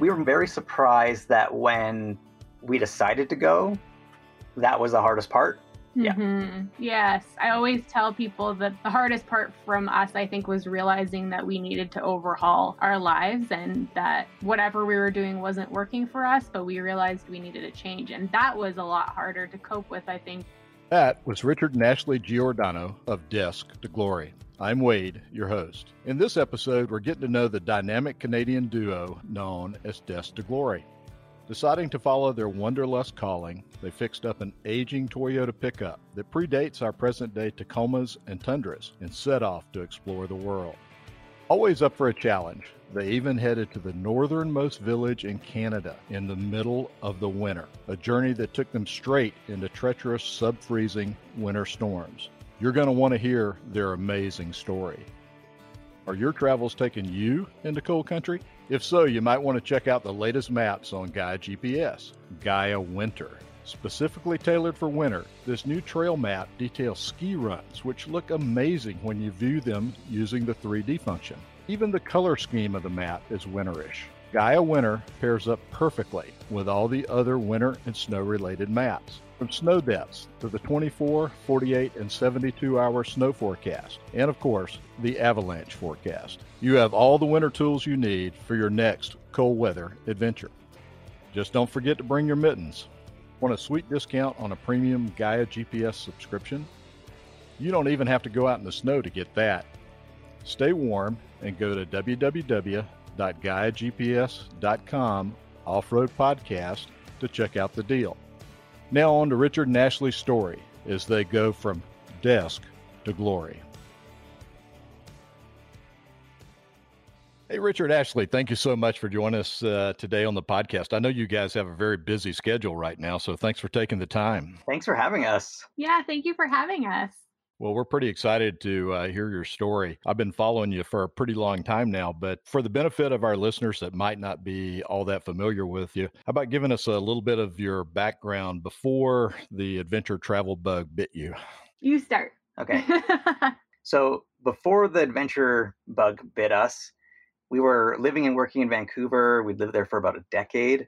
we were very surprised that when we decided to go, that was the hardest part. Yeah. Mhm. Yes. I always tell people that the hardest part from us, I think, was realizing that we needed to overhaul our lives and that whatever we were doing wasn't working for us, but we realized we needed a change. And that was a lot harder to cope with, I think. That was Richard and Ashley Giordano of Desk to Glory. I'm Wade, your host. In this episode, we're getting to know the dynamic Canadian duo known as Desk to Glory. Deciding to follow their wanderlust calling, they fixed up an aging Toyota pickup that predates our present day Tacomas and Tundras and set off to explore the world. Always up for a challenge, they even headed to the northernmost village in Canada in the middle of the winter, a journey that took them straight into treacherous sub freezing winter storms. You're going to want to hear their amazing story. Are your travels taking you into cold country? If so, you might want to check out the latest maps on Gaia GPS, Gaia Winter. Specifically tailored for winter, this new trail map details ski runs, which look amazing when you view them using the 3D function. Even the color scheme of the map is winterish. Gaia Winter pairs up perfectly with all the other winter and snow related maps. From snow depths to the 24, 48, and 72 hour snow forecast, and of course, the avalanche forecast. You have all the winter tools you need for your next cold weather adventure. Just don't forget to bring your mittens. Want a sweet discount on a premium Gaia GPS subscription? You don't even have to go out in the snow to get that. Stay warm and go to www.gaiagps.com off-road podcast to check out the deal. Now on to Richard and Ashley's story as they go from desk to glory. Hey, Richard Ashley, thank you so much for joining us uh, today on the podcast. I know you guys have a very busy schedule right now, so thanks for taking the time. Thanks for having us. Yeah. Thank you for having us. Well, we're pretty excited to uh, hear your story. I've been following you for a pretty long time now, but for the benefit of our listeners that might not be all that familiar with you, how about giving us a little bit of your background before the adventure travel bug bit you? You start. Okay. So before the adventure bug bit us, we were living and working in Vancouver. We'd lived there for about a decade.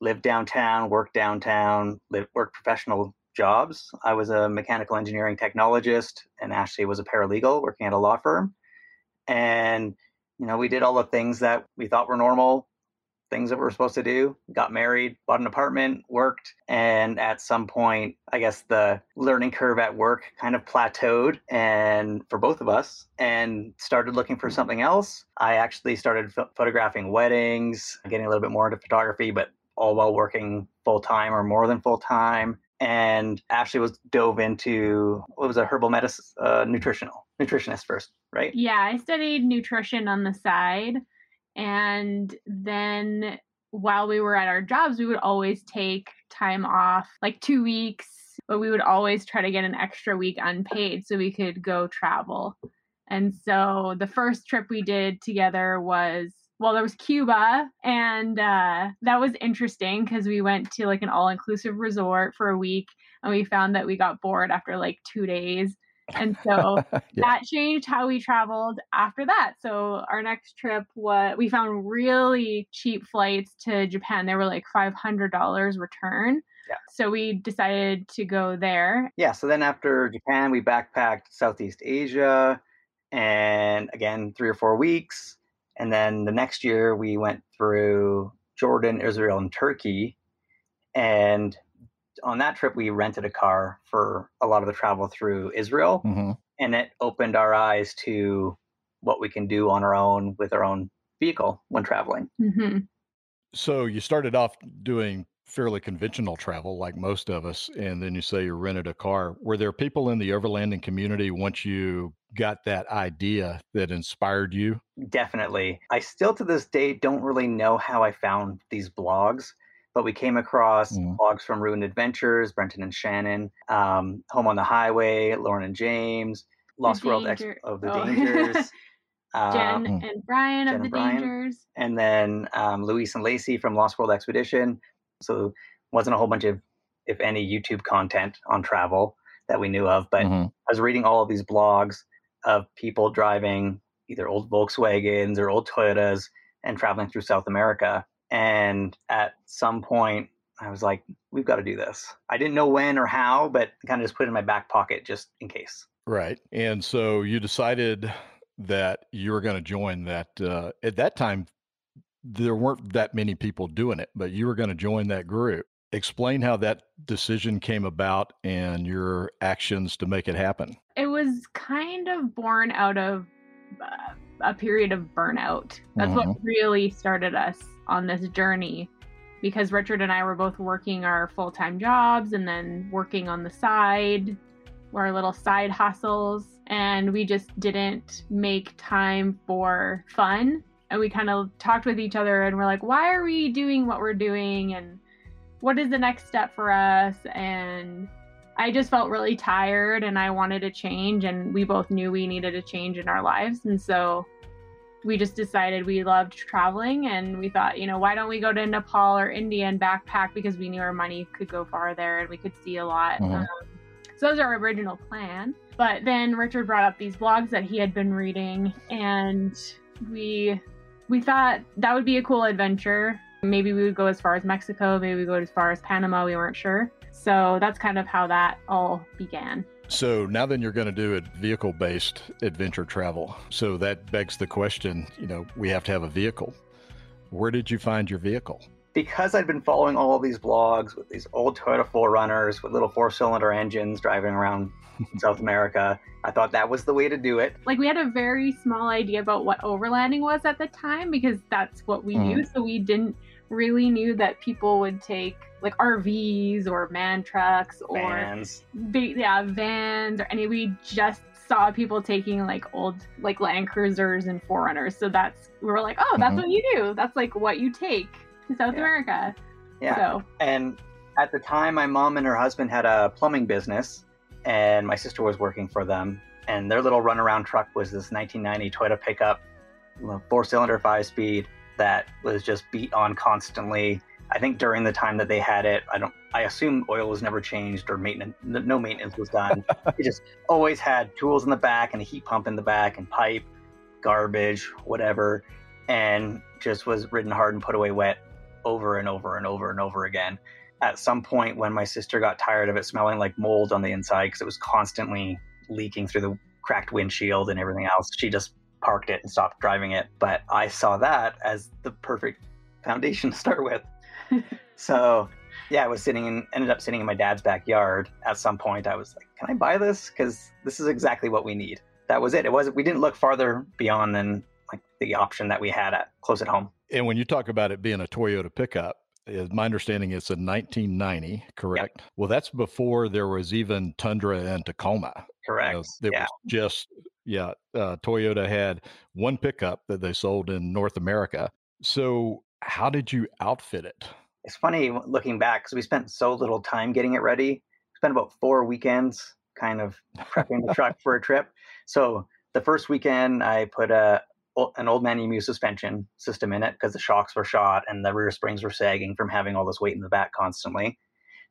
Lived downtown, worked downtown, lived, worked professional jobs. I was a mechanical engineering technologist, and Ashley was a paralegal working at a law firm. And you know, we did all the things that we thought were normal, things that we were supposed to do. Got married, bought an apartment, worked, and at some point, I guess the learning curve at work kind of plateaued, and for both of us, and started looking for something else. I actually started ph- photographing weddings, getting a little bit more into photography, but all while working full time or more than full time. And Ashley was dove into what was a herbal medicine, uh, nutritional nutritionist first, right? Yeah, I studied nutrition on the side. And then while we were at our jobs, we would always take time off, like two weeks, but we would always try to get an extra week unpaid so we could go travel. And so the first trip we did together was well, there was Cuba, and uh, that was interesting because we went to like an all inclusive resort for a week and we found that we got bored after like two days. And so yeah. that changed how we traveled after that. So our next trip was we found really cheap flights to Japan. They were like five hundred dollars return. Yeah. So we decided to go there. Yeah, so then after Japan, we backpacked Southeast Asia and again, three or four weeks. And then the next year, we went through Jordan, Israel, and Turkey. And on that trip, we rented a car for a lot of the travel through Israel. hmm And it opened our eyes to what we can do on our own with our own vehicle when traveling. hmm So you started off doing fairly conventional travel, like most of us, and then you say you rented a car. Were there people in the overlanding community once you got that idea that inspired you? Definitely. I still to this day don't really know how I found these blogs, but we came across Mhm. blogs from Ruined Adventures, Brenton and Shannon, um, Home on the Highway, Lauren and James, Lost World Ex- Danger- of the oh. Dangers, Jen Mm. and Brian Jen of the and Brian. Dangers. and then um, Luis and Lacey from Lost World Expedition. So wasn't a whole bunch of, if any, YouTube content on travel that we knew of, but Mhm. I was reading all of these blogs of people driving either old Volkswagens or old Toyotas and traveling through South America. And at some point, I was like, we've got to do this. I didn't know when or how, but kind of just put it in my back pocket just in case. Right. And so you decided that you were going to join that. Uh, at that time, there weren't that many people doing it, but you were going to join that group. Explain how that decision came about and your actions to make it happen. It was kind of born out of uh, a period of burnout. That's mm-hmm. what really started us on this journey because Richard and I were both working our full time jobs and then working on the side, our little side hustles. And we just didn't make time for fun. And we kind of talked with each other and we're like, why are we doing what we're doing? And what is the next step for us? And I just felt really tired and I wanted to change. And we both knew we needed a change in our lives. And so we just decided we loved traveling and we thought, you know, why don't we go to Nepal or India and backpack because we knew our money could go far there and we could see a lot. Mm-hmm. Um, so that was our original plan. But then Richard brought up these blogs that he had been reading and we we thought that would be a cool adventure. Maybe we would go as far as Mexico, maybe we would go as far as Panama, we weren't sure. So that's kind of how that all began. So now then you're going to do a vehicle based adventure travel. So that begs the question, you know, we have to have a vehicle. Where did you find your vehicle? Because I'd been following all these blogs with these old Toyota 4Runners with little four cylinder engines driving around South America, I thought that was the way to do it. Like we had a very small idea about what overlanding was at the time because that's what we mm. knew. So we didn't really knew that people would take like RVs or MAN trucks or vans. yeah, vans or any. We just saw people taking like old like Land Cruisers and 4Runners. So that's we were like, oh, that's mm-hmm. what you do. That's like what you take to South yeah. America. Yeah. So and at the time, my mom and her husband had a plumbing business, and my sister was working for them. And their little runaround truck was this 1990 Toyota pickup, four cylinder, five speed that was just beat on constantly. I think during the time that they had it, I don't. I assume oil was never changed or maintenance. No maintenance was done. it just always had tools in the back and a heat pump in the back and pipe, garbage, whatever, and just was ridden hard and put away wet over and over and over and over again. At some point, when my sister got tired of it smelling like mold on the inside because it was constantly leaking through the cracked windshield and everything else, she just parked it and stopped driving it. But I saw that as the perfect foundation to start with. so yeah, I was sitting in, ended up sitting in my dad's backyard. At some point, I was like, "Can I buy this? Because this is exactly what we need." That was it. It wasn't. We didn't look farther beyond than like the option that we had at close at home. And when you talk about it being a Toyota pickup, is my understanding it's in 1990, correct? Yep. Well, that's before there was even Tundra and Tacoma. Correct. You know, it yeah. was just yeah. Uh, Toyota had one pickup that they sold in North America. So, how did you outfit it? It's funny looking back because we spent so little time getting it ready. We spent about four weekends kind of prepping the truck for a trip. So the first weekend, I put a an old man EMU suspension system in it because the shocks were shot and the rear springs were sagging from having all this weight in the back constantly.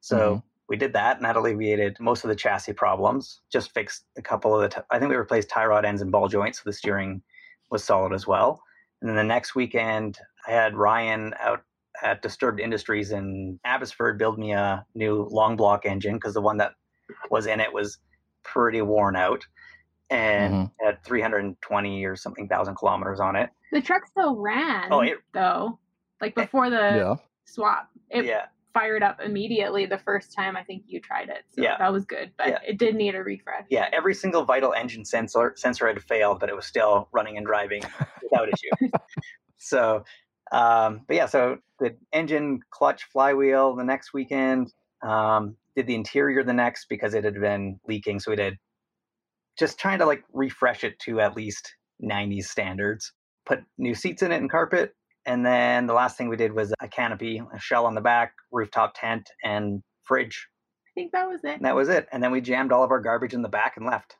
So mm-hmm. we did that, and that alleviated most of the chassis problems. Just fixed a couple of the. T- I think we replaced tie rod ends and ball joints, so the steering was solid as well. And then the next weekend, I had Ryan out at Disturbed Industries in Abbotsford build me a new long block engine because the one that was in it was pretty worn out and mm-hmm. had 320 or something thousand kilometers on it. The truck still ran. Oh, it, though, like before the yeah. swap, it yeah. fired up immediately the first time I think you tried it. So yeah. that was good, but yeah. it did need a refresh. Yeah, every single vital engine sensor sensor had failed, but it was still running and driving without issue. so, um, but yeah, so the engine, clutch, flywheel the next weekend. Um, did the interior the next because it had been leaking, so we did just trying to like refresh it to at least 90s standards. Put new seats in it and carpet. And then the last thing we did was a canopy, a shell on the back, rooftop tent, and fridge. I think that was it. And that was it. And then we jammed all of our garbage in the back and left.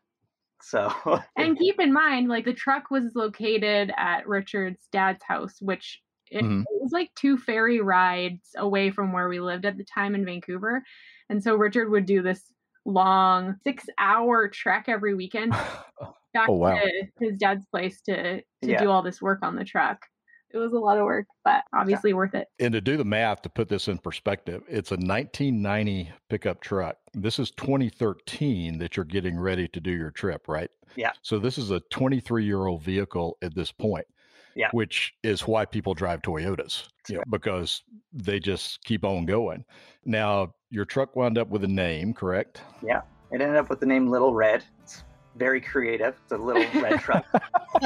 So And keep in mind, like the truck was located at Richard's dad's house, which it, mm-hmm. it was like two ferry rides away from where we lived at the time in Vancouver. And so Richard would do this long six hour trek every weekend oh, back oh, wow. to his dad's place to, to yeah. do all this work on the truck. it was a lot of work, but obviously worth it. And to do the math to put this in perspective, it's a 1990 pickup truck. This is 2013 that you're getting ready to do your trip, right? Yeah. So this is a 23 year old vehicle at this point. Yeah. Which is why people drive Toyotas, you know, because they just keep on going. Now, your truck wound up with a name, correct? Yeah. It ended up with the name Little Red. It's very creative. It's a little red truck.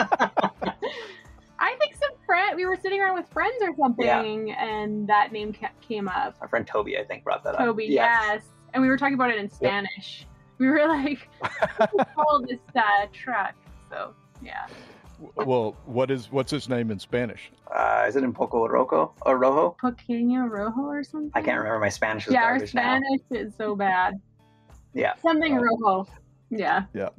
I think some friend we were sitting around with friends or something, and that name ca- came up. Our friend Toby, I think, brought that up. Toby, yes. And we were talking about it in Spanish. We were like, call this uh, truck. So yeah. Well, what is what's his name in Spanish? Uh, is it in Poco Roco or Rojo? Pequeño Rojo or something. I can't remember. My Spanish is Yeah, our garbage now. Spanish is so bad. Yeah. Something Uh, Rojo. Yeah. Yeah.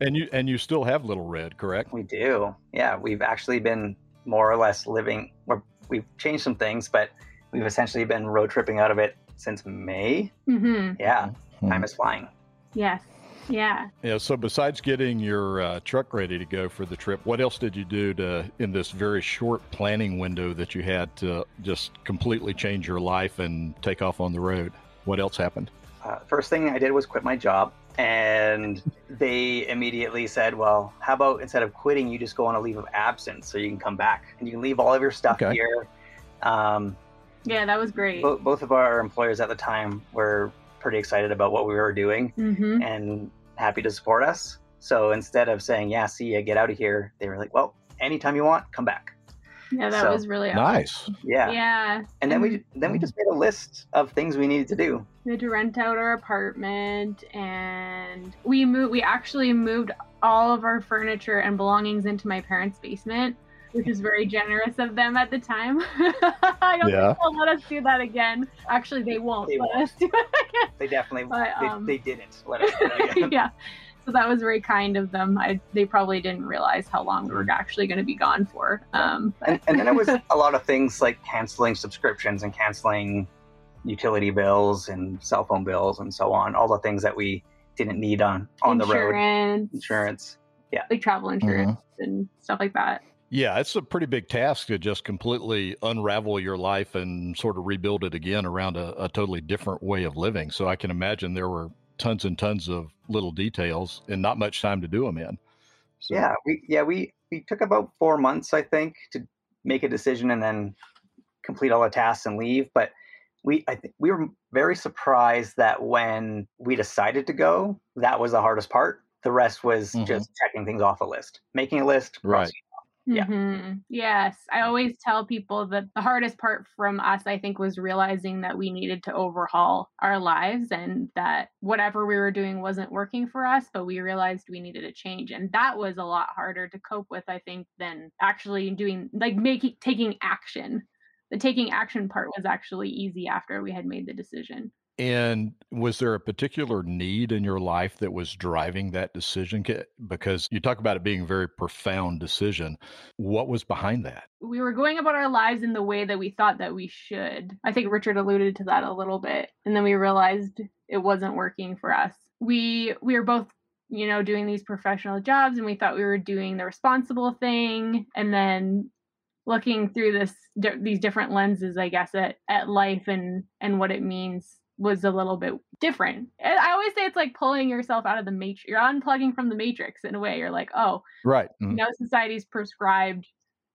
And you and you still have Little Red, correct? We do. Yeah, we've actually been more or less living. We're, we've changed some things, but we've essentially been road tripping out of it since May. Mm-hmm. Yeah, Hmm. time is flying. Yes. Yeah. Yeah. So besides getting your uh, truck ready to go for the trip, what else did you do to in this very short planning window that you had to just completely change your life and take off on the road? What else happened? Uh, first thing I did was quit my job, and they immediately said, "Well, how about instead of quitting, you just go on a leave of absence, so you can come back and you can leave all of your stuff Okay. here." Um, Yeah, that was great. bo- both of our employers at the time were pretty excited about what we were doing Mm-hmm. and happy to support us. So instead of saying, "Yeah, see ya, get out of here," they were like, "Well, anytime you want, come back." Yeah, that So, was really Nice. Yeah. Yeah. And then we mm-hmm. then we just made a list of things we needed to do. We had to rent out our apartment and we moved we actually moved all of our furniture and belongings into my parents' basement, which is very generous of them at the time. I don't Yeah. think they'll let us do that again. Actually they won't They let won't. us do it again. They definitely But, they, um, they didn't let us do it again. again. yeah. So that was very kind of them. I they probably didn't realize how long we were actually going to be gone for. Um and, and then it was a lot of things like canceling subscriptions and canceling utility bills and cell phone bills and so on. All the things that we didn't need on on the road. insurance, Insurance. Yeah. Like travel insurance and stuff like that. Yeah, it's a pretty big task to just completely unravel your life and sort of rebuild it again around a, a totally different way of living. So I can imagine there were tons and tons of little details and not much time to do them in. So, Yeah, we yeah we we took about four months I think to make a decision and then complete all the tasks and leave. But we I think we were very surprised that when we decided to go, that was the hardest part. The rest was Mhm. just checking things off a list, making a list. Right. Yeah. Mhm. Yes. I always tell people that the hardest part from us, I think, was realizing that we needed to overhaul our lives and that whatever we were doing wasn't working for us, but we realized we needed a change. And that was a lot harder to cope with, I think, than actually doing, like, making, taking action. The taking action part was actually easy after we had made the decision. And was there a particular need in your life that was driving that decision? Because you talk about it being a very profound decision. What was behind that? we were going about our lives in the way that we thought that we should. I think Richard alluded to that a little bit, and then we realized it wasn't working for us. We we were both, you know, doing these professional jobs, and we thought we were doing the responsible thing, and then looking through this these different lenses, I guess, at at life and and what it means was a little bit different. I always say it's like pulling yourself out of the matrix. You're unplugging from the matrix in a way. You're like, oh, Right. you Mhm. know society's prescribed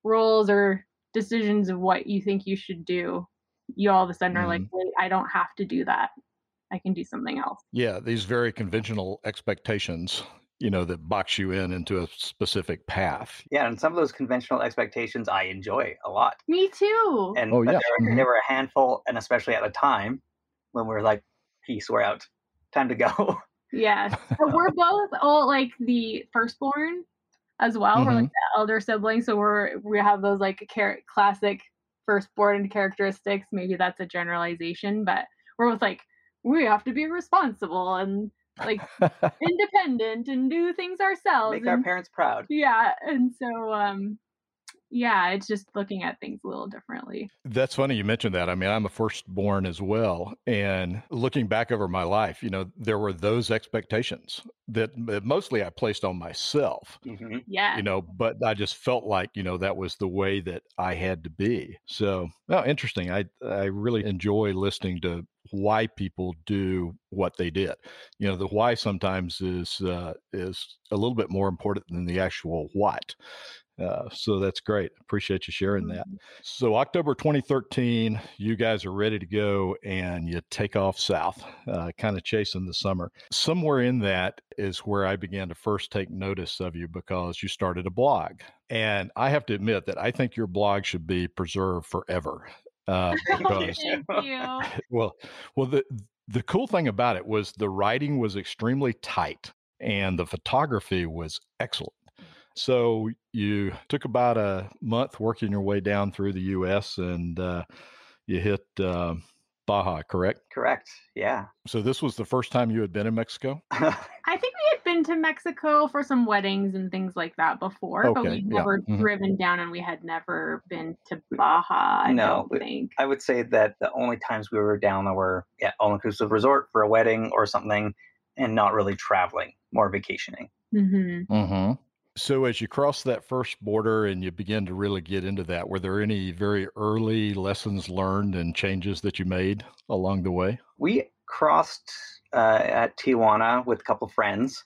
rules or decisions of what you think you should do you all of a sudden are like wait i don't have to do that i can do something else Yeah, these very conventional expectations, you know, that box you in into a specific path. Yeah, and some of those conventional expectations I enjoy a lot. me too And Oh, yeah. there, Mhm. there were a handful, and especially at the time when we're like, "Peace, we're out, time to go." yes but we're both all like the firstborn as well. We're like the elder siblings so we're we have those like char- classic firstborn characteristics. Maybe that's a generalization but we're both like we have to be responsible and like independent and do things ourselves Make our parents proud. yeah and so um yeah, it's just looking at things a little differently. That's funny you mentioned that. I mean, I'm a firstborn as well. And looking back over my life, you know, there were those expectations that mostly I placed on myself. Mm-hmm. Yeah. You know, but I just felt like, you know, that was the way that I had to be. So, oh, interesting. I I really enjoy listening to why people do what they did. You know, the why sometimes is uh, is a little bit more important than the actual what. Uh, so that's great. Appreciate you sharing that. Mhm. So October 2013, you guys are ready to go and you take off south, uh, kind of chasing the summer. Somewhere in that is where I began to first take notice of you because you started a blog. And I have to admit that I think your blog should be preserved forever. Uh, because Thank you. well, well, the the cool thing about it was the writing was extremely tight and the photography was excellent. So you took about a month working your way down through the U.S. and uh, you hit uh, Baja, correct? Correct. Yeah. So this was the first time you had been in Mexico. I think we had been to Mexico for some weddings and things like that before, but we'd yeah, never mhm. driven down and we had never been to Baja, I No, don't think. I would say that the only times we were down there were yeah, all inclusive resort for a wedding or something, and not really traveling, more vacationing. hmm Mm-hmm. So as you cross that first border and you begin to really get into that, were there any very early lessons learned and changes that you made along the way? We crossed uh, at Tijuana with a couple friends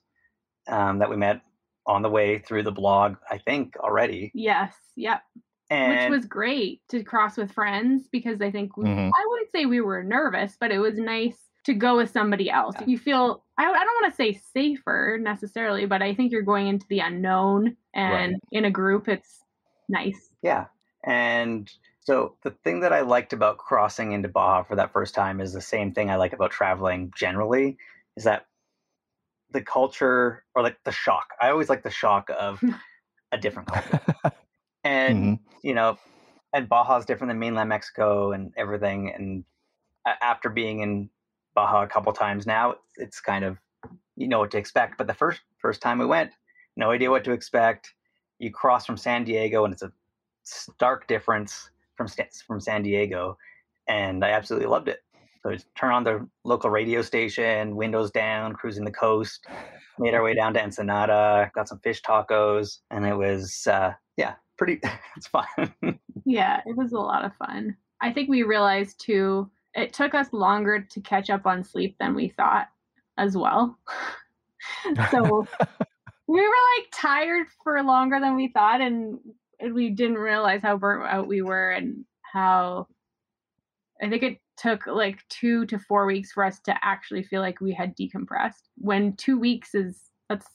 um, that we met on the way through the blog, I think already. Yes, yep. And Which was great to cross with friends because I think we, Mhm. I wouldn't say we were nervous, but it was nice to go with somebody else. Yeah. You feel I, I don't want to say safer necessarily, but I think you're going into the unknown and in a group it's nice. Yeah. And so the thing that I liked about crossing into Baja for that first time is the same thing I like about traveling generally is that the culture or like the shock. I always like the shock of a different culture. And Mhm. you know, and Baja is different than mainland Mexico and everything. And after being in Baja a couple times now, it's, kind of you know what to expect. But the first first time we went, no idea what to expect. You cross from San Diego, and it's a stark difference from from San Diego, and I absolutely loved it. So just turn on the local radio station, windows down, cruising the coast. Made our way down to Ensenada, got some fish tacos, and it was uh, yeah, pretty. It's fun. Yeah, it was a lot of fun. I think we realized too, it took us longer to catch up on sleep than we thought as well. so we were like tired for longer than we thought, and we didn't realize how burnt out we were and how I think it took like two to four weeks for us to actually feel like we had decompressed. When two weeks is that's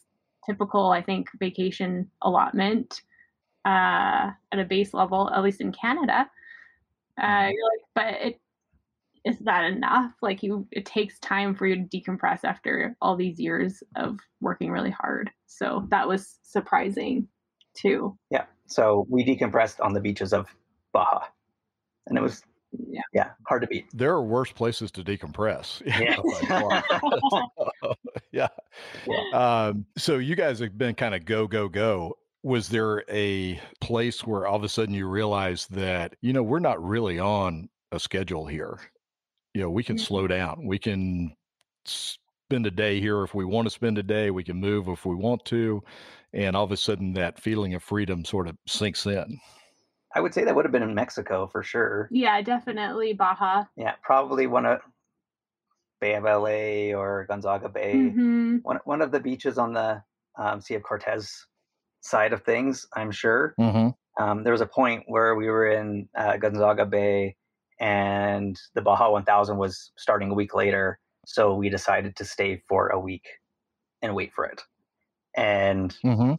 typical, I think, vacation allotment uh, at a base level, at least in Canada. Uh, you're like, but it is that enough? Like you, it takes time for you to decompress after all these years of working really hard. So that was surprising too. yeah. So we decompressed on the beaches of Baja, and it was Yeah. yeah hard to beat. There are worse places to decompress. you Yeah. know, by far. yeah. Um, so you guys have been kind of go, go, go. Was there a place where all of a sudden you realized that, you know, we're not really on a schedule here? You know, we can slow down. We can spend a day here if we want to spend a day. We can move if we want to. And all of a sudden that feeling of freedom sort of sinks in. I would say that would have been in Mexico for sure. yeah, definitely Baja. Yeah, probably one of Bay of LA or Gonzaga Bay. hmm One one of the beaches on the um, Sea of Cortez side of things. I'm sure. Mm-hmm. Um, there was a point where we were in uh, Gonzaga Bay, and the Baja 1000 was starting a week later. So we decided to stay for a week and wait for it. And Mm-hmm.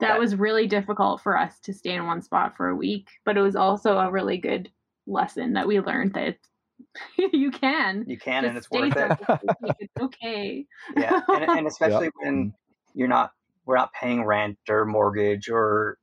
That was really difficult for us to stay in one spot for a week, but it was also a really good lesson that we learned that you can. you can, and it's worth it. somewhere for a week. It's okay. yeah, and, and especially when you're not, we're not paying rent or mortgage or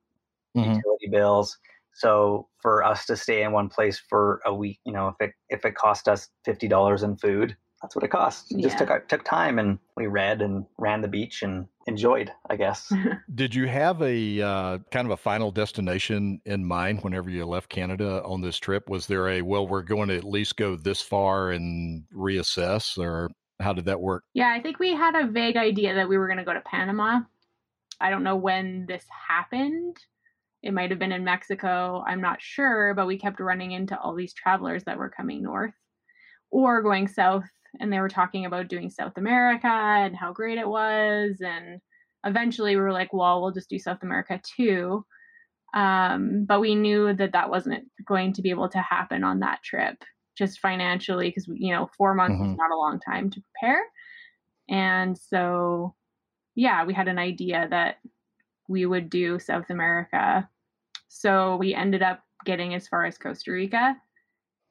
Mhm. utility bills. So for us to stay in one place for a week, you know, if it if it cost us fifty dollars in food that's what it cost. It just Yeah. took took time, and we read and ran the beach and enjoyed. I guess. Did you have a uh, kind of a final destination in mind whenever you left Canada on this trip? Was there a, well, we're going to at least go this far and reassess, or how did that work? Yeah, I think we had a vague idea that we were going to go to Panama. I don't know when this happened. It might have been in Mexico. I'm not sure, but we kept running into all these travelers that were coming north or going south. And they were talking about doing South America and how great it was. And eventually we were like, well, we'll just do South America too. Um, but we knew that that wasn't going to be able to happen on that trip just financially because you know four months is Mhm. not a long time to prepare and so yeah we had an idea that we would do south america so we ended up getting as far as costa rica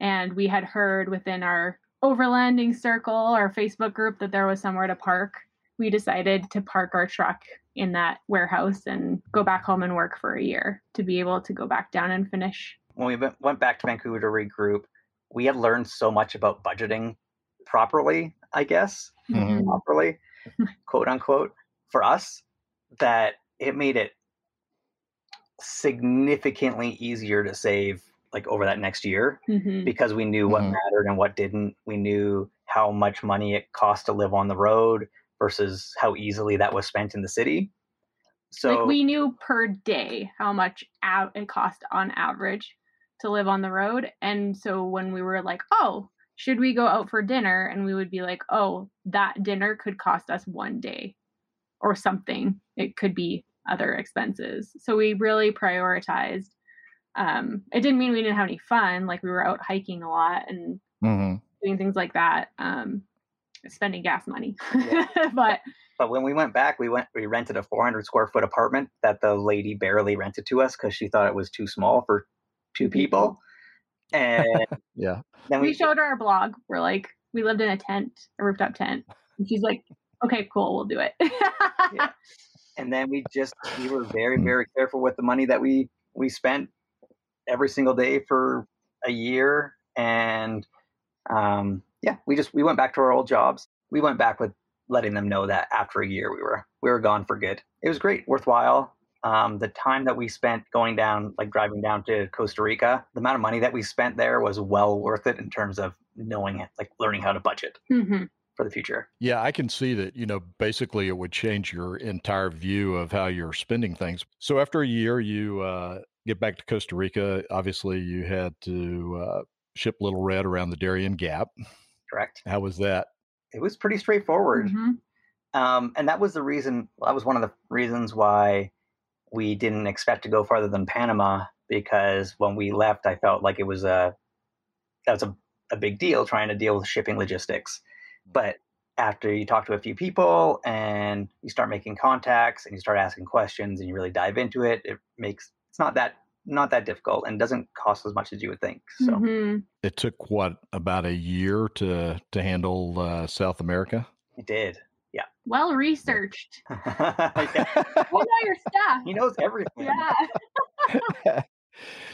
and we had heard within our overlanding circle our facebook group that there was somewhere to park we decided to park our truck in that warehouse and go back home and work for a year to be able to go back down and finish when we went- back to Vancouver to regroup, we had learned so much about budgeting properly, I guess, Mhm. properly, quote unquote, for us, that it made it significantly easier to save like over that next year Mhm. because we knew what Mhm. mattered and what didn't. We knew how much money it cost to live on the road versus how easily that was spent in the city. So like we knew per day how much out it cost on average to live on the road and so when we were like oh should we go out for dinner and we would be like oh that dinner could cost us one day or something it could be other expenses so we really prioritized um it didn't mean we didn't have any fun like we were out hiking a lot and hmm doing things like that um spending gas money Yeah. but But when we went back, we went we rented a 400 square foot apartment that the lady barely rented to us because she thought it was too small for two people. And Yeah. then we we, showed her our blog. We're like, we lived in a tent, a rooftop tent. And she's like, okay, cool, we'll do it. Yeah. and then we just we were very Hmm. very careful with the money that we we spent every single day for a year. And um, yeah, we just we went back to our old jobs. We went back with letting them know that after a year we were we were gone for good. It was great, worthwhile. Um, the time that we spent going down, like driving down to Costa Rica, the amount of money that we spent there was well worth it in terms of knowing it, like learning how to budget hmm for the future. Yeah, I can see that, you know, basically it would change your entire view of how you're spending things. So after a year, you uh, get back to Costa Rica. Obviously, you had to uh, ship Little Red around the Darien Gap. Correct. How was that? It was pretty straightforward. hmm Um, and that was the reason, that was one of the reasons why we didn't expect to go farther than Panama because when we left, I felt like it was a, that was a, a big deal trying to deal with shipping logistics. But after you talk to a few people and you start making contacts and you start asking questions and you really dive into it, it makes, it's not that, not that difficult and doesn't cost as much as you would think. So hmm It took what about a year to to handle uh, South America? it did. Yeah. Well researched. Yeah. I know your stuff. He knows everything. Yeah.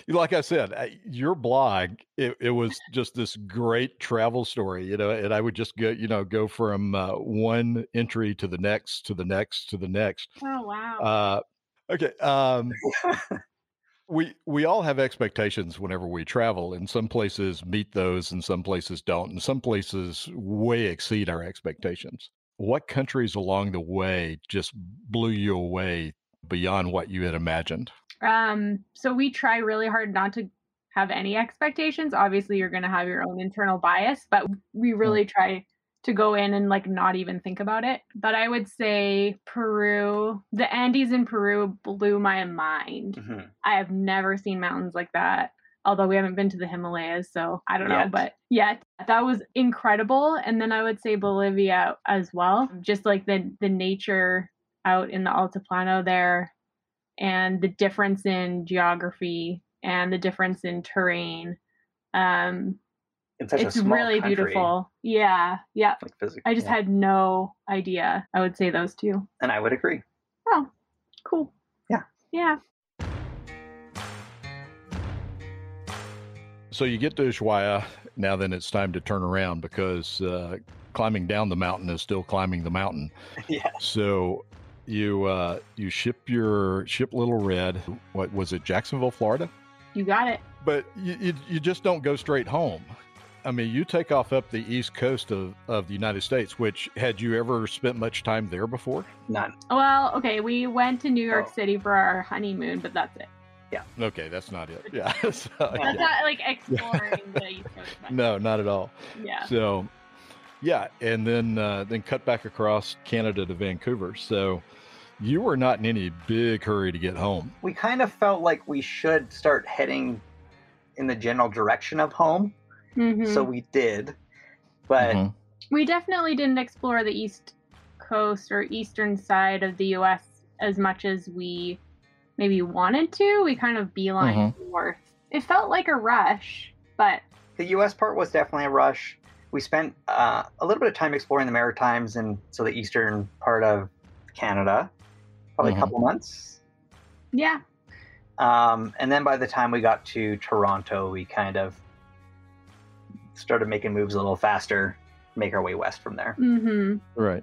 like I said, your blog it, it was just this great travel story, you know, and I would just go, you know, go from uh, one entry to the next, to the next, to the next. Oh wow. Uh, okay. Um, we we all have expectations whenever we travel, and some places meet those, and some places don't, and some places way exceed our expectations. What countries along the way just blew you away beyond what you had imagined? Um, so we try really hard not to have any expectations. Obviously, you're going to have your own internal bias, but we really try to go in and like not even think about it. But I would say Peru, the Andes in Peru blew my mind. Mhm. I have never seen mountains like that. Although we haven't been to the Himalayas, so I don't know, but yet that was incredible. And then I would say Bolivia as well, just like the the nature out in the Altiplano there, and the difference in geography and the difference in terrain. Um, It's such it's a small really country, beautiful. Yeah, yeah. Like physically, I just had no idea. I would say those two. and I would agree. Oh, cool. Yeah. Yeah. So you get to Ushuaia. Now then, it's time to turn around because uh, climbing down the mountain is still climbing the mountain. yeah. So you uh, you ship your ship Little Red. What was it? Jacksonville, Florida. You got it. But you, you, you just don't go straight home. I mean, you take off up the east coast of, of the United States, which had you ever spent much time there before? None. Well, okay, we went to New York Oh. City for our honeymoon, but that's it. Yeah. Okay, that's not it. Yeah. So, That's yeah. not like exploring the East Coast. No, not at all. Yeah. So, yeah, and then uh, then cut back across Canada to Vancouver. So, you were not in any big hurry to get home. We kind of felt like we should start heading in the general direction of home, Mhm. so we did. But Mhm. we definitely didn't explore the East Coast or eastern side of the US as much as we maybe wanted to. We kind of beeline north. It felt like a rush, but the U.S. part was definitely a rush. We spent uh, a little bit of time exploring the Maritimes and so the eastern part of Canada, probably Mhm. a couple months. yeah. Um, and then by the time we got to Toronto, we kind of started making moves a little faster, make our way west from there. hmm Right.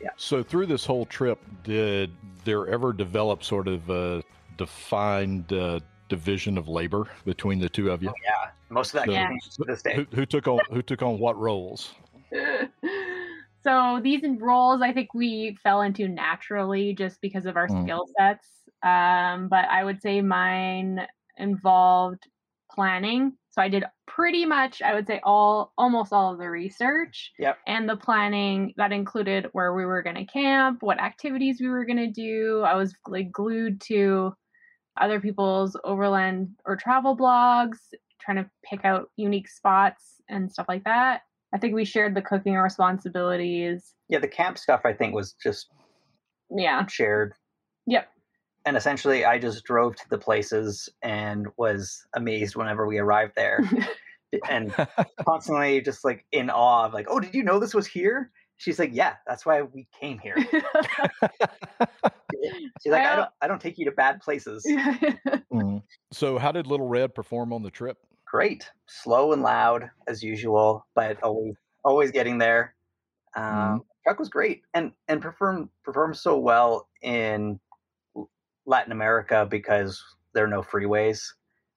Yeah. So, through this whole trip, did there ever develop sort of a defined uh, division of labor between the two of you? Oh, yeah, most of that So- Yeah. to this day. Who, who took on who took on what roles? So these roles I think we fell into naturally just because of our Mm. skill sets. Um, but I would say mine involved planning. So I did pretty much, I would say all almost all of the research. Yep. And the planning that included where we were going to camp, what activities we were going to do. I was like glued to other people's overland or travel blogs, trying to pick out unique spots and stuff like that. I think we shared the cooking responsibilities. Yeah, the camp stuff I think was just Yeah. shared. Yep. And essentially, I just drove to the places and was amazed whenever we arrived there. and constantly just like in awe of like, oh, did you know this was here? She's like, yeah, that's why we came here. She's like, I Well- don't, I don't take you to bad places. Mhm. So, how did Little Red perform on the trip? Great, slow and loud as usual, but always, always getting there. Um, Truck was great, and and performed performed so well in Latin America because there are no freeways.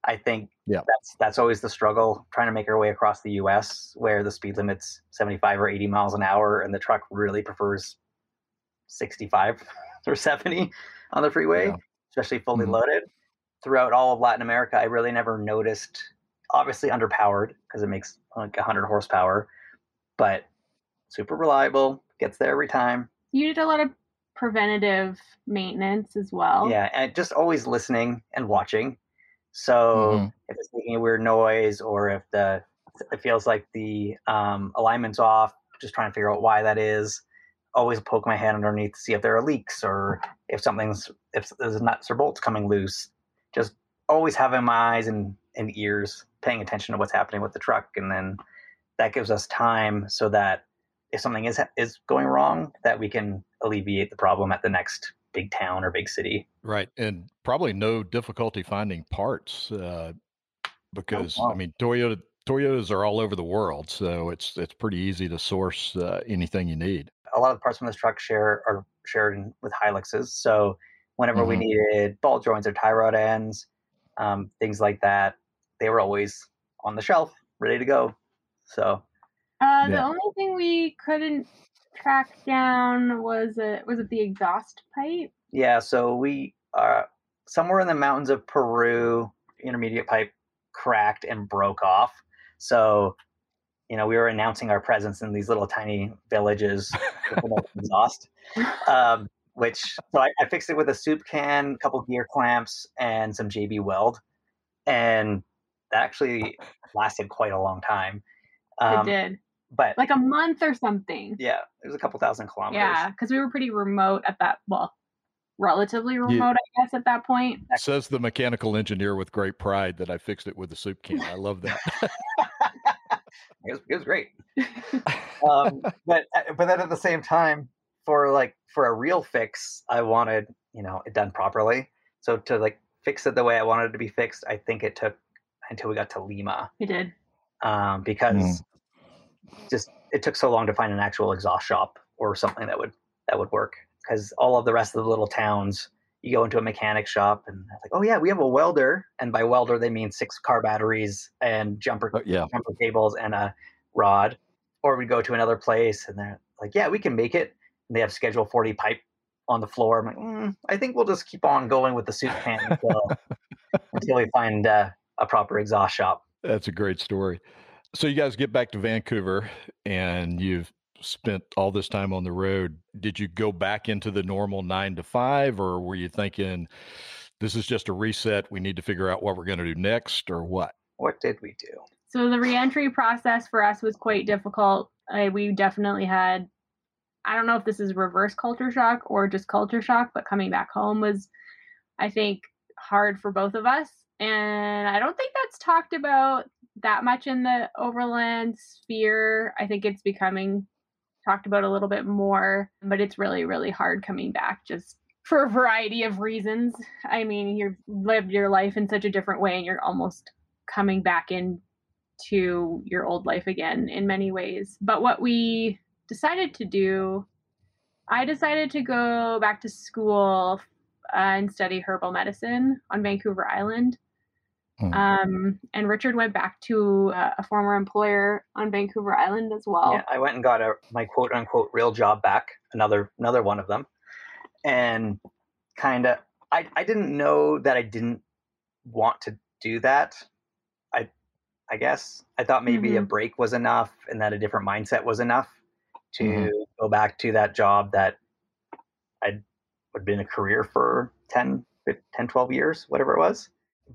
I think Yeah. that's that's always the struggle trying to make our way across the U.S. where the speed limit's 75 or 80 miles an hour, and the truck really prefers 65 or 70 on the freeway, Yeah. especially fully Mhm. loaded. Throughout all of Latin America, I really never noticed. Obviously underpowered because it makes like 100 horsepower, but super reliable, gets there every time. you did a lot of preventative maintenance as well. Yeah, and just always listening and watching. So Mhm. if it's making a weird noise or if the it feels like the um, alignment's off, just trying to figure out why that is. Always poke my hand underneath to see if there are leaks or if something's if there's nuts or bolts coming loose. Just always having my eyes and, and ears paying attention to what's happening with the truck, and then that gives us time so that if something is is going wrong, that we can alleviate the problem at the next big town or big city. Right, and probably no difficulty finding parts uh, because I wow. mean Toyota Toyotas are all over the world, so it's it's pretty easy to source uh, anything you need. a lot of the parts from this truck share are shared in, with Hiluxes. So whenever we Mhm. needed ball joints or tie rod ends, um, things like that, they were always on the shelf, ready to go. So Uh, the Yeah. only thing we couldn't track down was it was it the exhaust pipe? yeah, so we are somewhere in the mountains of Peru. Intermediate pipe cracked and broke off. So you know we were announcing our presence in these little tiny villages with exhaust. um, which so I, I fixed it with a soup can, a couple gear clamps, and some JB Weld, and that actually lasted quite a long time. Um, it did but like a month or something. yeah, it was a couple thousand kilometers. Yeah, because we were pretty remote at that. Well, relatively remote, I guess, at that point. Says the mechanical engineer with great pride that I fixed it with a soup can. I love that. it, was, it was great. um, but uh, but then at the same time, for like for a real fix, I wanted you know it done properly. So to like fix it the way I wanted it to be fixed, I think it took until we got to Lima. We did. um, because just it took so long to find an actual exhaust shop or something that would that would work because all of the rest of the little towns you go into a mechanic shop and it's like, oh yeah, we have a welder, and by welder they mean six car batteries and jumper oh, yeah. jumper cables and a rod. Or we go to another place and they're like, yeah, we can make it. And they have Schedule 40 pipe on the floor. I'm like, mm, I think we'll just keep on going with the soup can until, until we find uh, a proper exhaust shop. That's a great story. So you guys get back to Vancouver and you've spent all this time on the road. Did you go back into the normal nine to five, or were you thinking this is just a reset? We need to figure out what we're going to do next, or what? What did we do? So the reentry process for us was quite difficult. I, we definitely had, I don't know if this is reverse culture shock or just culture shock, but coming back home was, I think, hard for both of us. And I don't think that's talked about that much in the overland sphere. I think it's becoming talked about a little bit more, but it's really, really hard coming back just for a variety of reasons. I mean, you've lived your life in such a different way and you're almost coming back into your old life again in many ways. But what we decided to do, I decided to go back to school uh, and study herbal medicine on Vancouver Island. Mm. Um, and Richard went back to uh, a former employer on Vancouver Island as well. Yeah, I went and got a my quote unquote real job back, another another one of them, and kind of I I didn't know that I didn't want to do that. I I guess I thought maybe mm-hmm. a break was enough, and that a different mindset was enough to mm-hmm. go back to that job that I'd would been a career for 10, 10, 12 years, whatever it was.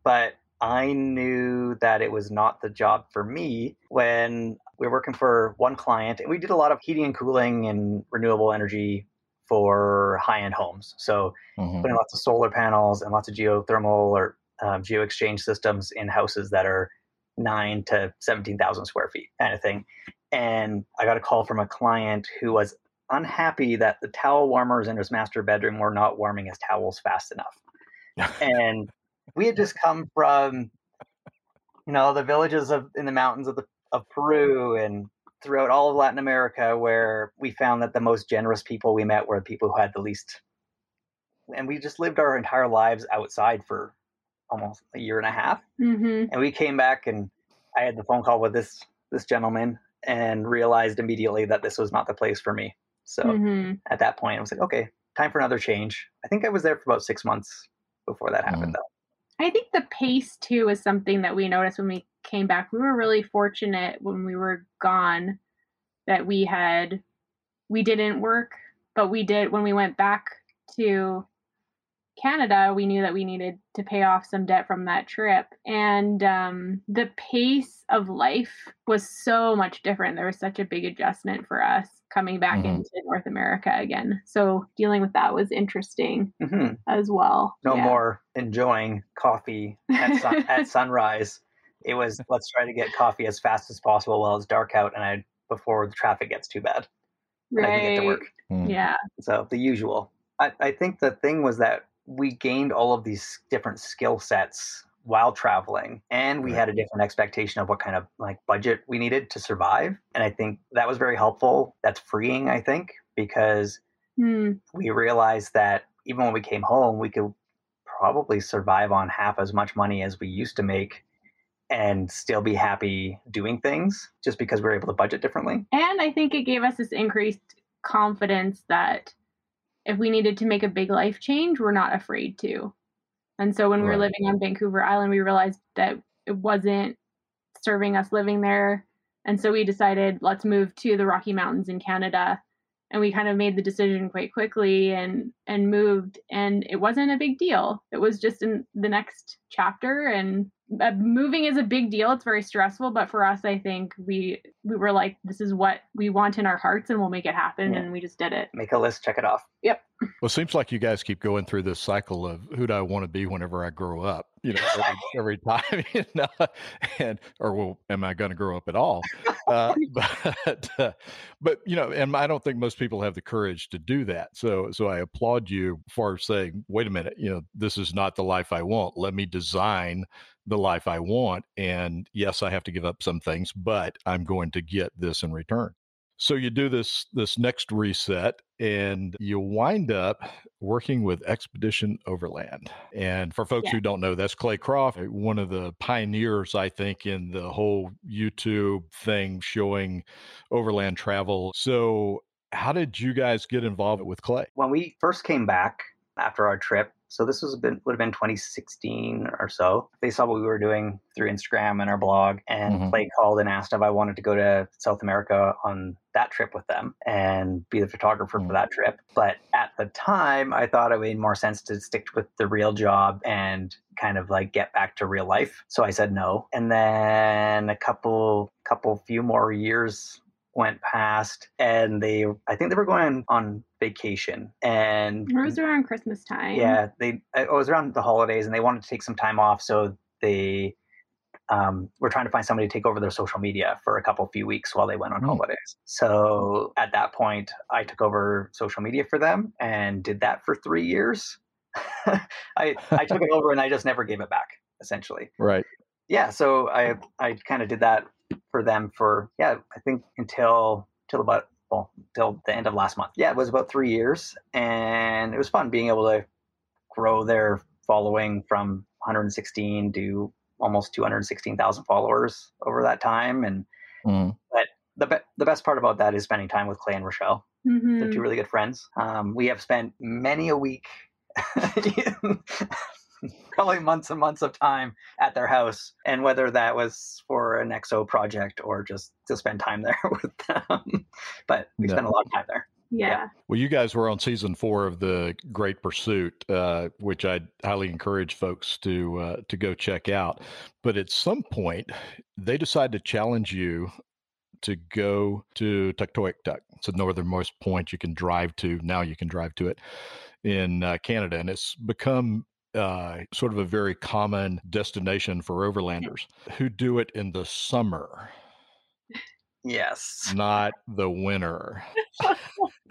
But I knew that it was not the job for me when we were working for one client and we did a lot of heating and cooling and renewable energy for high end homes. So mm-hmm. putting lots of solar panels and lots of geothermal or um, geo exchange systems in houses that are nine to 17,000 square feet kind of thing. And I got a call from a client who was unhappy that the towel warmers in his master bedroom were not warming his towels fast enough. and we had just come from you know the villages of in the mountains of the of Peru and throughout all of Latin America where we found that the most generous people we met were the people who had the least and we just lived our entire lives outside for almost a year and a half mm-hmm. and we came back and I had the phone call with this this gentleman and realized immediately that this was not the place for me so mm-hmm. at that point I was like okay time for another change I think I was there for about six months before that happened mm. though I think the pace too is something that we noticed when we came back. We were really fortunate when we were gone that we had we didn't work, but we did when we went back to Canada, we knew that we needed to pay off some debt from that trip. And um, the pace of life was so much different. There was such a big adjustment for us coming back mm-hmm. into North America again. So dealing with that was interesting mm-hmm. as well. No yeah. more enjoying coffee at, sun- at sunrise. It was let's try to get coffee as fast as possible while it's dark out and I before the traffic gets too bad. Right. I can get to work. Mm. Yeah. So the usual. I, I think the thing was that we gained all of these different skill sets while traveling and we right. had a different expectation of what kind of like budget we needed to survive and i think that was very helpful that's freeing i think because mm. we realized that even when we came home we could probably survive on half as much money as we used to make and still be happy doing things just because we were able to budget differently and i think it gave us this increased confidence that if we needed to make a big life change we're not afraid to and so when we were living on Vancouver Island, we realized that it wasn't serving us living there. And so we decided, let's move to the Rocky Mountains in Canada. And we kind of made the decision quite quickly and and moved. And it wasn't a big deal. It was just in the next chapter. And uh, moving is a big deal. It's very stressful, but for us, I think we we were like, this is what we want in our hearts, and we'll make it happen. Yeah. And we just did it. Make a list, check it off. Yep. Well, it seems like you guys keep going through this cycle of who do I want to be whenever I grow up? You know, every, every time, you know, and or well, am I going to grow up at all? Uh, but uh, but you know, and I don't think most people have the courage to do that. So so I applaud you for saying, wait a minute, you know, this is not the life I want. Let me design the life I want. And yes, I have to give up some things, but I'm going to get this in return. So you do this this next reset and you wind up working with Expedition Overland. And for folks Yeah. who don't know, that's Clay Croft, eh, one of the pioneers, I think, in the whole YouTube thing showing overland travel. So how did you guys get involved with Clay? When we first came back after our trip, so this was been would have been 2016 or so. They saw what we were doing through Instagram and our blog, and Mhm. Clay called and asked if I wanted to go to South America on that trip with them and be the photographer Mhm. for that trip. But at the time, I thought it made more sense to stick with the real job and kind of like get back to real life. So I said no. And then a couple, couple, few more years went past, and they, I think they were going on vacation, and It was around Christmas time. yeah, they it was around the holidays, and they wanted to take some time off, so they um, were trying to find somebody to take over their social media for a couple few weeks while they went on Hmm. holidays. So at that point, I took over social media for them and did that for three years. I I took it over and I just never gave it back, essentially Right. yeah so i i kind of did that for them for yeah i think until till about well till the end of last month yeah it was about three years and it was fun being able to grow their following from 116 to almost 216000 followers over that time and but the, be- the best part about that is spending time with clay and rochelle Mhm. they're two really good friends. Um, we have spent many a week, probably months and months of time at their house, and whether that was for an EXO project or just to spend time there with them. But we Yeah. spent a lot of time there. Yeah. Well, you guys were on season four of the Great Pursuit, uh, which I'd highly encourage folks to uh, to go check out. But at some point, they decide to challenge you to go to Tuktoyaktuk. It's the northernmost point you can drive to. Now you can drive to it in uh, Canada, and it's become uh, sort of a very common destination for overlanders who do it in the summer, Yes. not the winter.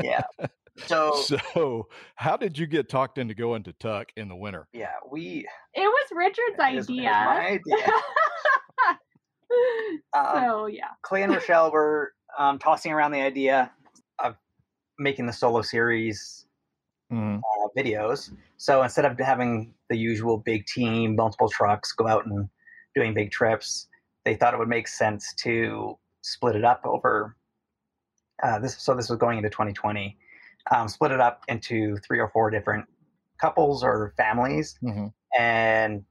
Yeah. So So, how did you get talked into going to Tuk in the winter? yeah, we. It was Richard's it was- was idea. my idea. Um, so yeah. Clay and Rochelle were um, tossing around the idea of making the solo series Mm, uh, videos. So instead of having the usual big team, multiple trucks go out and doing big trips, they thought it would make sense to split it up over uh, this. So this was going into 2020. Um, split it up into three or four different couples or families mhm. and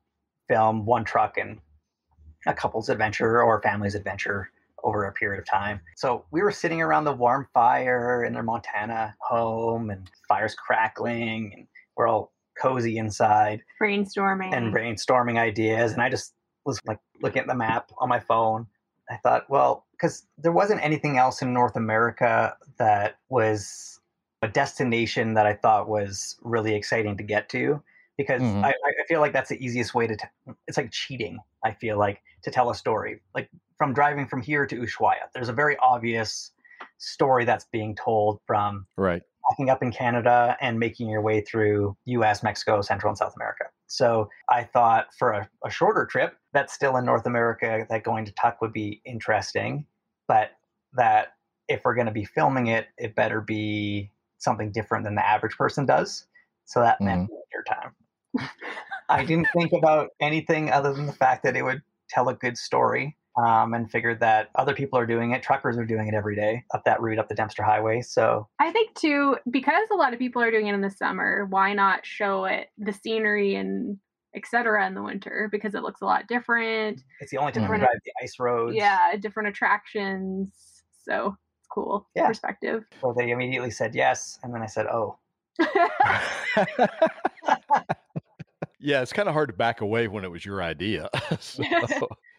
film one truck and a couple's adventure or family's adventure over a period of time. So we were sitting around the warm fire in their Montana home and fires crackling and we're all cozy inside Brainstorming. and brainstorming ideas and I just was like looking at the map on my phone. I thought, well, because there wasn't anything else in North America that was a destination that I thought was really exciting to get to. Because Mhm. I, I feel like that's the easiest way to. T- it's like cheating. I feel like to tell a story, like from driving from here to Ushuaia. There's a very obvious story that's being told from Right. packing up in Canada and making your way through US, Mexico, Central and South America. So I thought for a, a shorter trip that's still in North America, that going to Tuk would be interesting, but that if we're going to be filming it, it better be something different than the average person does. So that meant winter time. I didn't think about anything other than the fact that it would tell a good story. Um, and figured that other people are doing it. Truckers are doing it every day up that route, up the Dempster Highway. So I think too, because a lot of people are doing it in the summer, why not show it the scenery and etc. in the winter because it looks a lot different. It's the only time we Different- drive the ice roads. Yeah, different attractions. So it's cool Yeah. perspective. So they immediately said yes, and then I said, "Oh, yeah, it's kind of hard to back away when it was your idea. so,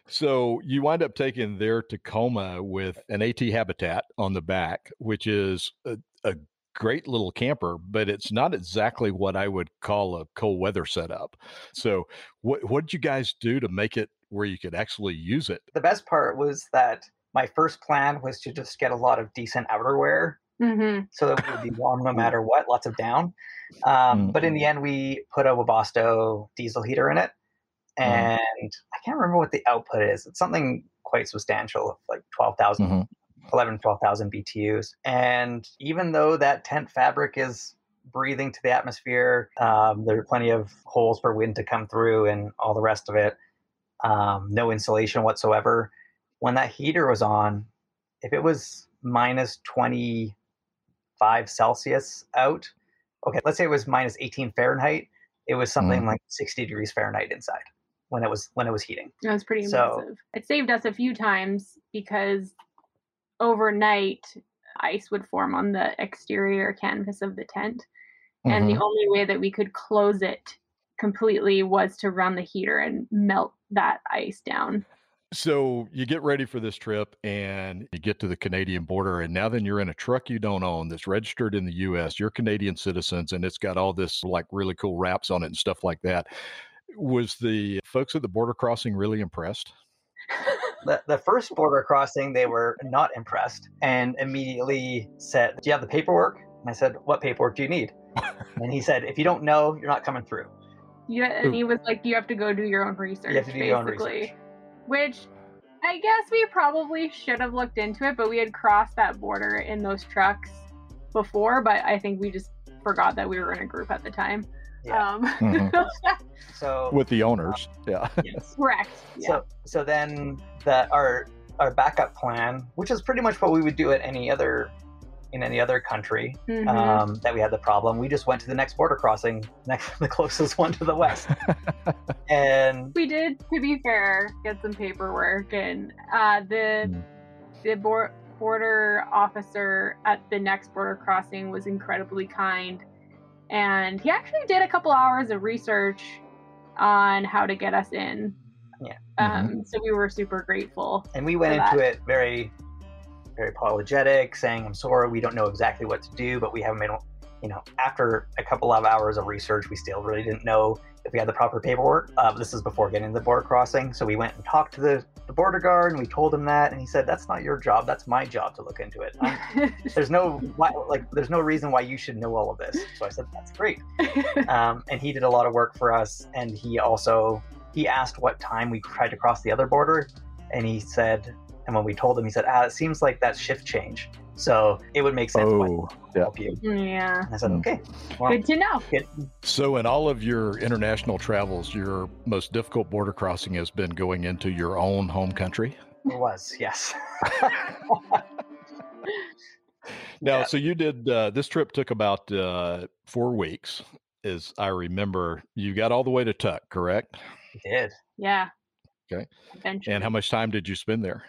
so you wind up taking their Tacoma with an AT Habitat on the back, which is a, a great little camper, but it's not exactly what I would call a cold weather setup. So, what what did you guys do to make it where you could actually use it? the best part was that my first plan was to just get a lot of decent outerwear hmm so that would be warm no matter what, lots of down. Um, Mm. But in the end, we put a Webasto diesel heater in it, and I can't remember what the output is. It's something quite substantial, like twelve thousand Mhm. 11, 12,000 BTUs. And even though that tent fabric is breathing to the atmosphere, um, there are plenty of holes for wind to come through and all the rest of it, um, no insulation whatsoever. When that heater was on, if it was minus 25 Celsius out, okay, let's say it was minus 18 Fahrenheit, it was something Mm. like 60 degrees Fahrenheit inside when it was when it was heating. That was pretty So- impressive. It saved us a few times because overnight ice would form on the exterior canvas of the tent. And Mhm. the only way that we could close it completely was to run the heater and melt that ice down. So you get ready for this trip and you get to the Canadian border, and now then you're in a truck you don't own that's registered in the US. You're Canadian citizens, and it's got all this like really cool wraps on it and stuff like that. Was the folks at the border crossing really impressed? the, the first border crossing, they were not impressed and immediately said, Do you have the paperwork? And I said, What paperwork do you need? and he said, If you don't know, you're not coming through. Yeah, and he was like, "You have to go do your own research." You have to do your own basically. research. Which I guess we probably should have looked into it, but we had crossed that border in those trucks before. But I think we just forgot that we were in a group at the time. Yeah. Um, Mhm. So, With the owners. Yeah. yes. correct. Yeah. So, so then that our our backup plan, which is pretty much what we would do at any other in any other country Mhm. um, that we had the problem, we just went to the next border crossing, next the closest one to the west, and we did, to be fair, get some paperwork, and uh, the Mm. the bor- border officer at the next border crossing was incredibly kind, and he actually did a couple hours of research on how to get us in. Yeah. Um, So we were super grateful. and we went into that. it very very apologetic saying i'm sorry we don't know exactly what to do but we haven't been you know after a couple of hours of research we still really didn't know if we had the proper paperwork. Uh, this is before getting to the border crossing. So we went and talked to the, the border guard and we told him that and he said that's not your job that's my job to look into it. There's no why, like there's no reason why you should know all of this. So i said that's great. Um, and he did a lot of work for us and he also he asked what time we tried to cross the other border and he said and when we told him he said ah it seems like that's shift change so it would make sense Oh, to yeah. help you yeah. and i said Mm. okay well, Good to know. good. So, in all of your international travels, your most difficult border crossing has been going into your own home country? it was yes Now, Yeah. so you did uh, this trip took about uh, four weeks, as I remember. You got all the way to Tuk, correct? it did Yeah. Okay. Eventually. And how much time did you spend there?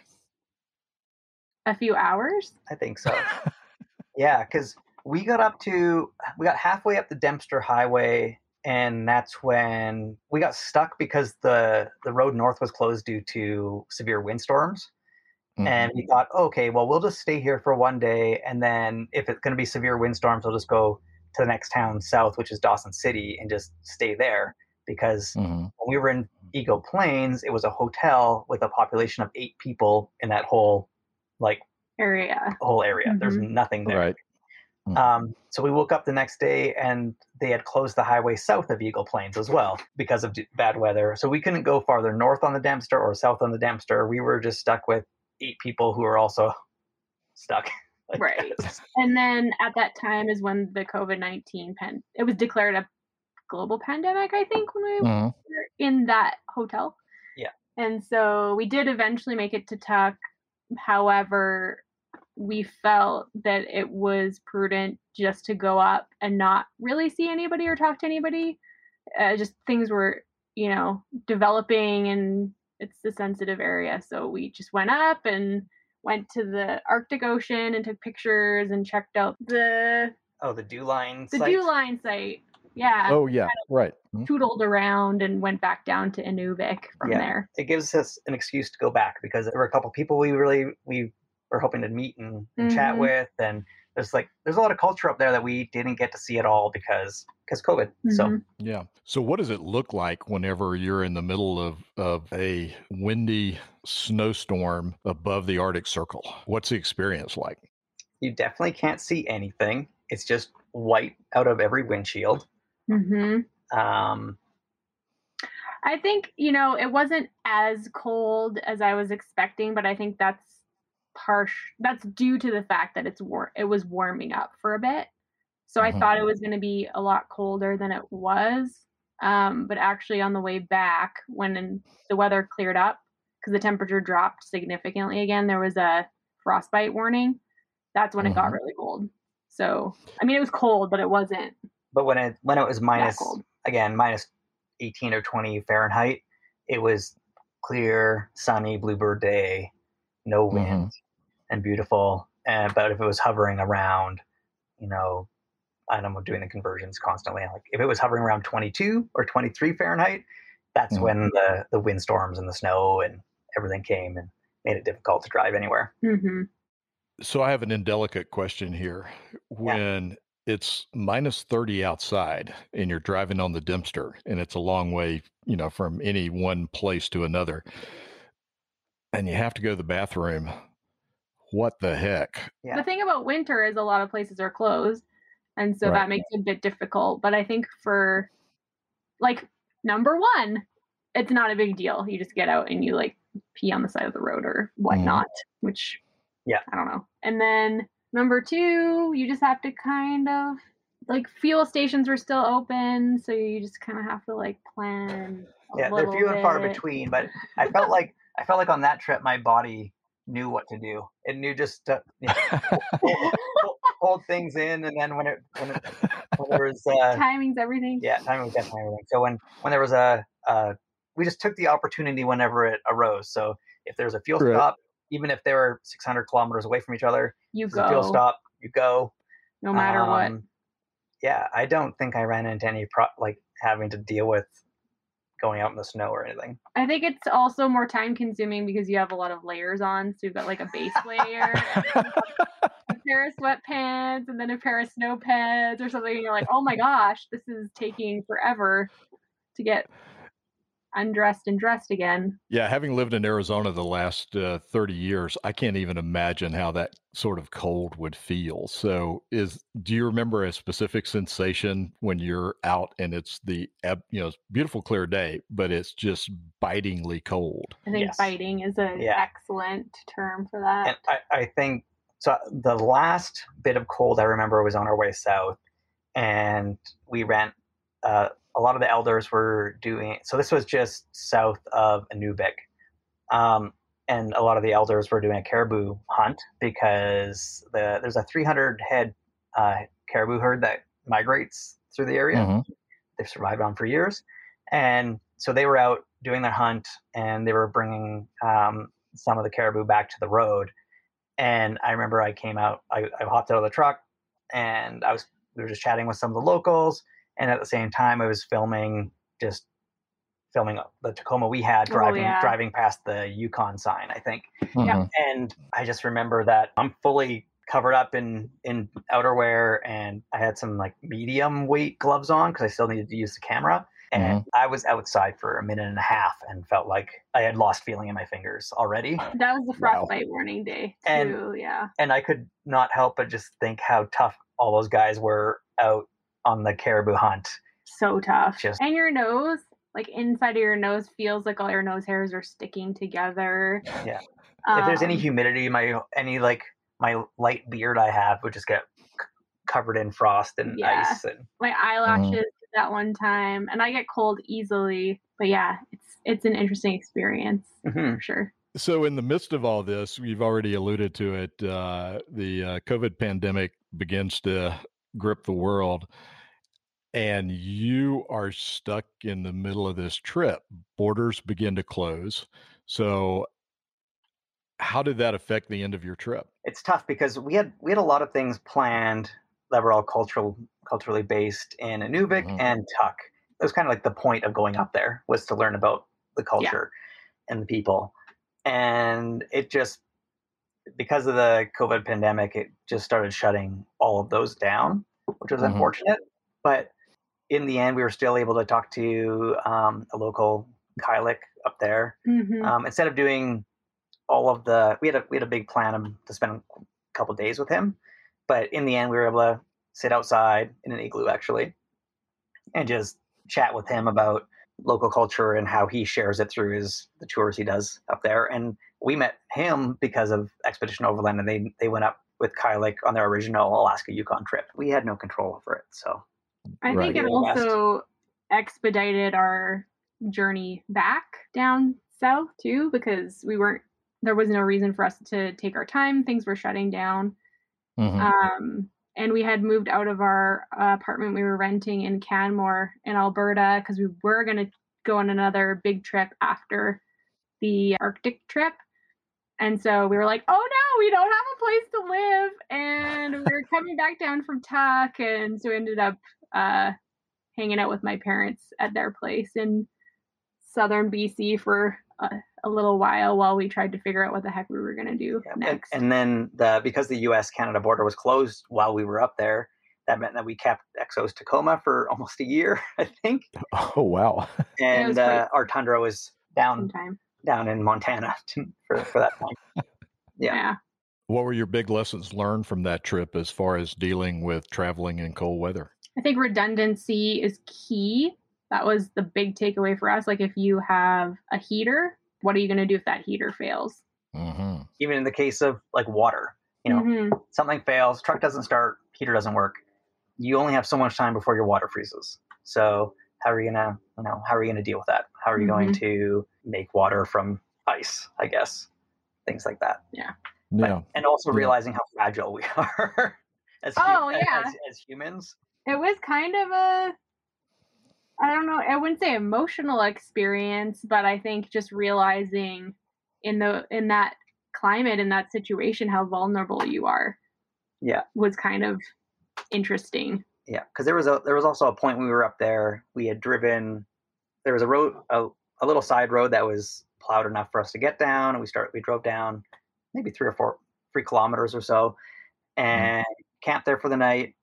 A few hours. i think so yeah because we got up to we got halfway up the dempster highway and that's when we got stuck because the the road north was closed due to severe windstorms Mhm. and we thought okay well we'll just stay here for one day and then if it's going to be severe windstorms we'll just go to the next town south which is dawson city and just stay there because Mhm. when we were in eagle plains it was a hotel with a population of eight people in that whole like Area. whole area there's Mhm. nothing there Right. Mhm. um, so we woke up the next day and they had closed the highway south of Eagle Plains as well because of d- bad weather. So we couldn't go farther north on the Dempster or south on the Dempster. We were just stuck with eight people who were also stuck. like Right. this. And then at that time is when the COVID nineteen pen it was declared a global pandemic, I think, when we Mhm. were in that hotel. Yeah. And so we did eventually make it to Tuk. However, we felt that it was prudent just to go up and not really see anybody or talk to anybody. Uh, just things were, you know, developing and it's a sensitive area. So we just went up and went to the Arctic Ocean and took pictures and checked out the Oh, the DEW Line. the site? DEW Line site. Yeah. Oh yeah, right. Mhm. Tootled around and went back down to Inuvik from Yeah. there. It gives us an excuse to go back because there were a couple people we really we were hoping to meet and, and chat Mhm. with, and there's like there's a lot of culture up there that we didn't get to see at all because because COVID. So Mhm. Yeah. So, what does it look like whenever you're in the middle of, of a windy snowstorm above the Arctic Circle? What's the experience like? you definitely can't see anything. It's just white out of every windshield. Mhm. Um, I think, you know, it wasn't as cold as I was expecting, but I think that's harsh. That's due to the fact that it's war. It was warming up for a bit, so. I thought it was going to be a lot colder than it was. Um, but actually, on the way back, when the weather cleared up because the temperature dropped significantly again, there was a frostbite warning. That's when it got Mhm. really cold. So, I mean, it was cold, but it wasn't But when it when it was minus again minus 18 or 20 Fahrenheit, it was clear, sunny, bluebird day, no wind, and beautiful. And but if it was hovering around, you know, and I'm doing the conversions constantly. Like if it was hovering around 22 or 23 Fahrenheit, that's Mhm. when the the windstorms and the snow and everything came and made it difficult to drive anywhere. hmm So I have an indelicate question here. When it's minus 30 outside and you're driving on the Dempster and it's a long way, you know, from any one place to another, and you have to go to the bathroom, what the heck? Yeah. The thing about winter is a lot of places are closed, and so Right. that makes it a bit difficult. But I think for like number one, it's not a big deal. You just get out and you like pee on the side of the road or mm-hmm. whatnot, which Yeah. I don't know. And then number two, you just have to kind of like fuel stations were still open, so you just kind of have to like plan. A Yeah, they're little few and far between, but I felt like I felt like on that trip my body knew what to do. It knew just to you know, hold, hold- hold things in, and then when it when, it, when there was uh, Timing's everything. yeah, timing was definitely everything. So when when there was a uh, we just took the opportunity whenever it arose. So if there's a fuel Right. stop, even if they were 600 kilometers away from each other, You a fuel stop, you go. no matter what. Um, Yeah, I don't think I ran into any pro- like having to deal with going out in the snow or anything. I think it's also more time consuming because you have a lot of layers on. So you've got like a base layer, a pair of sweatpants, and then a pair of snow pads or something. And you're like, oh my gosh, this is taking forever to get undressed and dressed again. Yeah, having lived in Arizona the last uh, 30 years, I can't even imagine how that sort of cold would feel. So, is do you remember a specific sensation when you're out and it's the you know, it's beautiful clear day, but it's just bitingly cold? I think Yes. biting is an Yeah. excellent term for that. And I, I think so. The last bit of cold I remember was on our way south, and we ran. Uh, a lot of the elders were doing. So this was just south of Inuvik, um, and a lot of the elders were doing a caribou hunt because the, there's a 300 head uh, caribou herd that migrates through the area Mhm. they've survived on for years. And so they were out doing their hunt and they were bringing um, some of the caribou back to the road. And I remember I came out, I, I hopped out of the truck and I was, we were just chatting with some of the locals. And at the same time, I was filming, just filming the Tacoma we had Oh, driving, yeah. driving past the Yukon sign, I think Yeah. Mhm. and I just remember that I'm fully covered up in in outerwear, and I had some like medium weight gloves on because I still needed to use the camera. And I was outside for a minute and a half and felt like I had lost feeling in my fingers already. that was the Wow. frostbite warning day And- yeah. And I could not help but just think how tough all those guys were out on the caribou hunt. So tough. Just- and your nose, like inside of your nose, feels like all your nose hairs are sticking together. Yeah. if there's any Um, humidity, my any like my light beard I have would just get c- covered in frost and Yeah. ice and my eyelashes did that one time, and I get cold easily. But yeah, it's it's an interesting experience Mhm. for sure. So, in the midst of all this, you've already alluded to it. Uh, the uh, COVID pandemic begins to grip the world, and you are stuck in the middle of this trip. Borders begin to close. So, how did that affect the end of your trip? it's tough because we had we had a lot of things planned that were all cultural culturally based in Inuvik Mhm. and Tuk. It was kind of like the point of going up there was to learn about the culture and the people. And it just because of the COVID pandemic, it just started shutting all of those down, which was Mhm. unfortunate. But in the end, we were still able to talk to um, a local Kylik up there hmm um, instead of doing all of the we had a we had a big plan to spend a couple days with him but in the end we were able to sit outside in an igloo actually and just chat with him about local culture and how he shares it through his the tours he does up there and we met him because of Expedition Overland, and they they went up with Kylik on their original Alaska Yukon trip. We had no control over it, so I Right. think it also expedited our journey back down south too because we weren't there was no reason for us to take our time. Things were shutting down. Mhm. Um, and we had moved out of our uh, apartment we were renting in Canmore in Alberta because we were going to go on another big trip after the Arctic trip. And so we were like, oh no, we don't have a place to live. And we were coming back down from Tuk. And so we ended up uh, hanging out with my parents at their place in southern BC for a, a little while while we tried to figure out what the heck we were going to do Yeah, and- next. And, then the because the U.S. Canada border was closed while we were up there, that meant that we kept Exos Tacoma for almost a year, I think, Oh wow. And was uh, our Tundra was down sometime. down in Montana to, for for that time. Yeah. yeah. What were your big lessons learned from that trip as far as dealing with traveling in cold weather? I think redundancy is key. That was the big takeaway for us. Like, if you have a heater, what are you going to do if that heater fails? hmm Even in the case of like water, you know, Mhm. something fails, truck doesn't start, heater doesn't work. You only have so much time before your water freezes. So how are you gonna, you know, how are you gonna deal with that? How are you going to make water from ice? I guess things like that. But- Yeah. and also Yeah. realizing how fragile we are as, hu- Oh, yeah. as, as humans. It was kind of a, I don't know, I wouldn't say emotional experience, but I think just realizing in the in that climate in that situation how vulnerable you are Yeah. was kind of interesting. Yeah, because there was a there was also a point when we were up there. We had driven. There was a road, a, a little side road that was plowed enough for us to get down, and we start. We drove down maybe three or four, three kilometers or so, mm-hmm. and camped there for the night,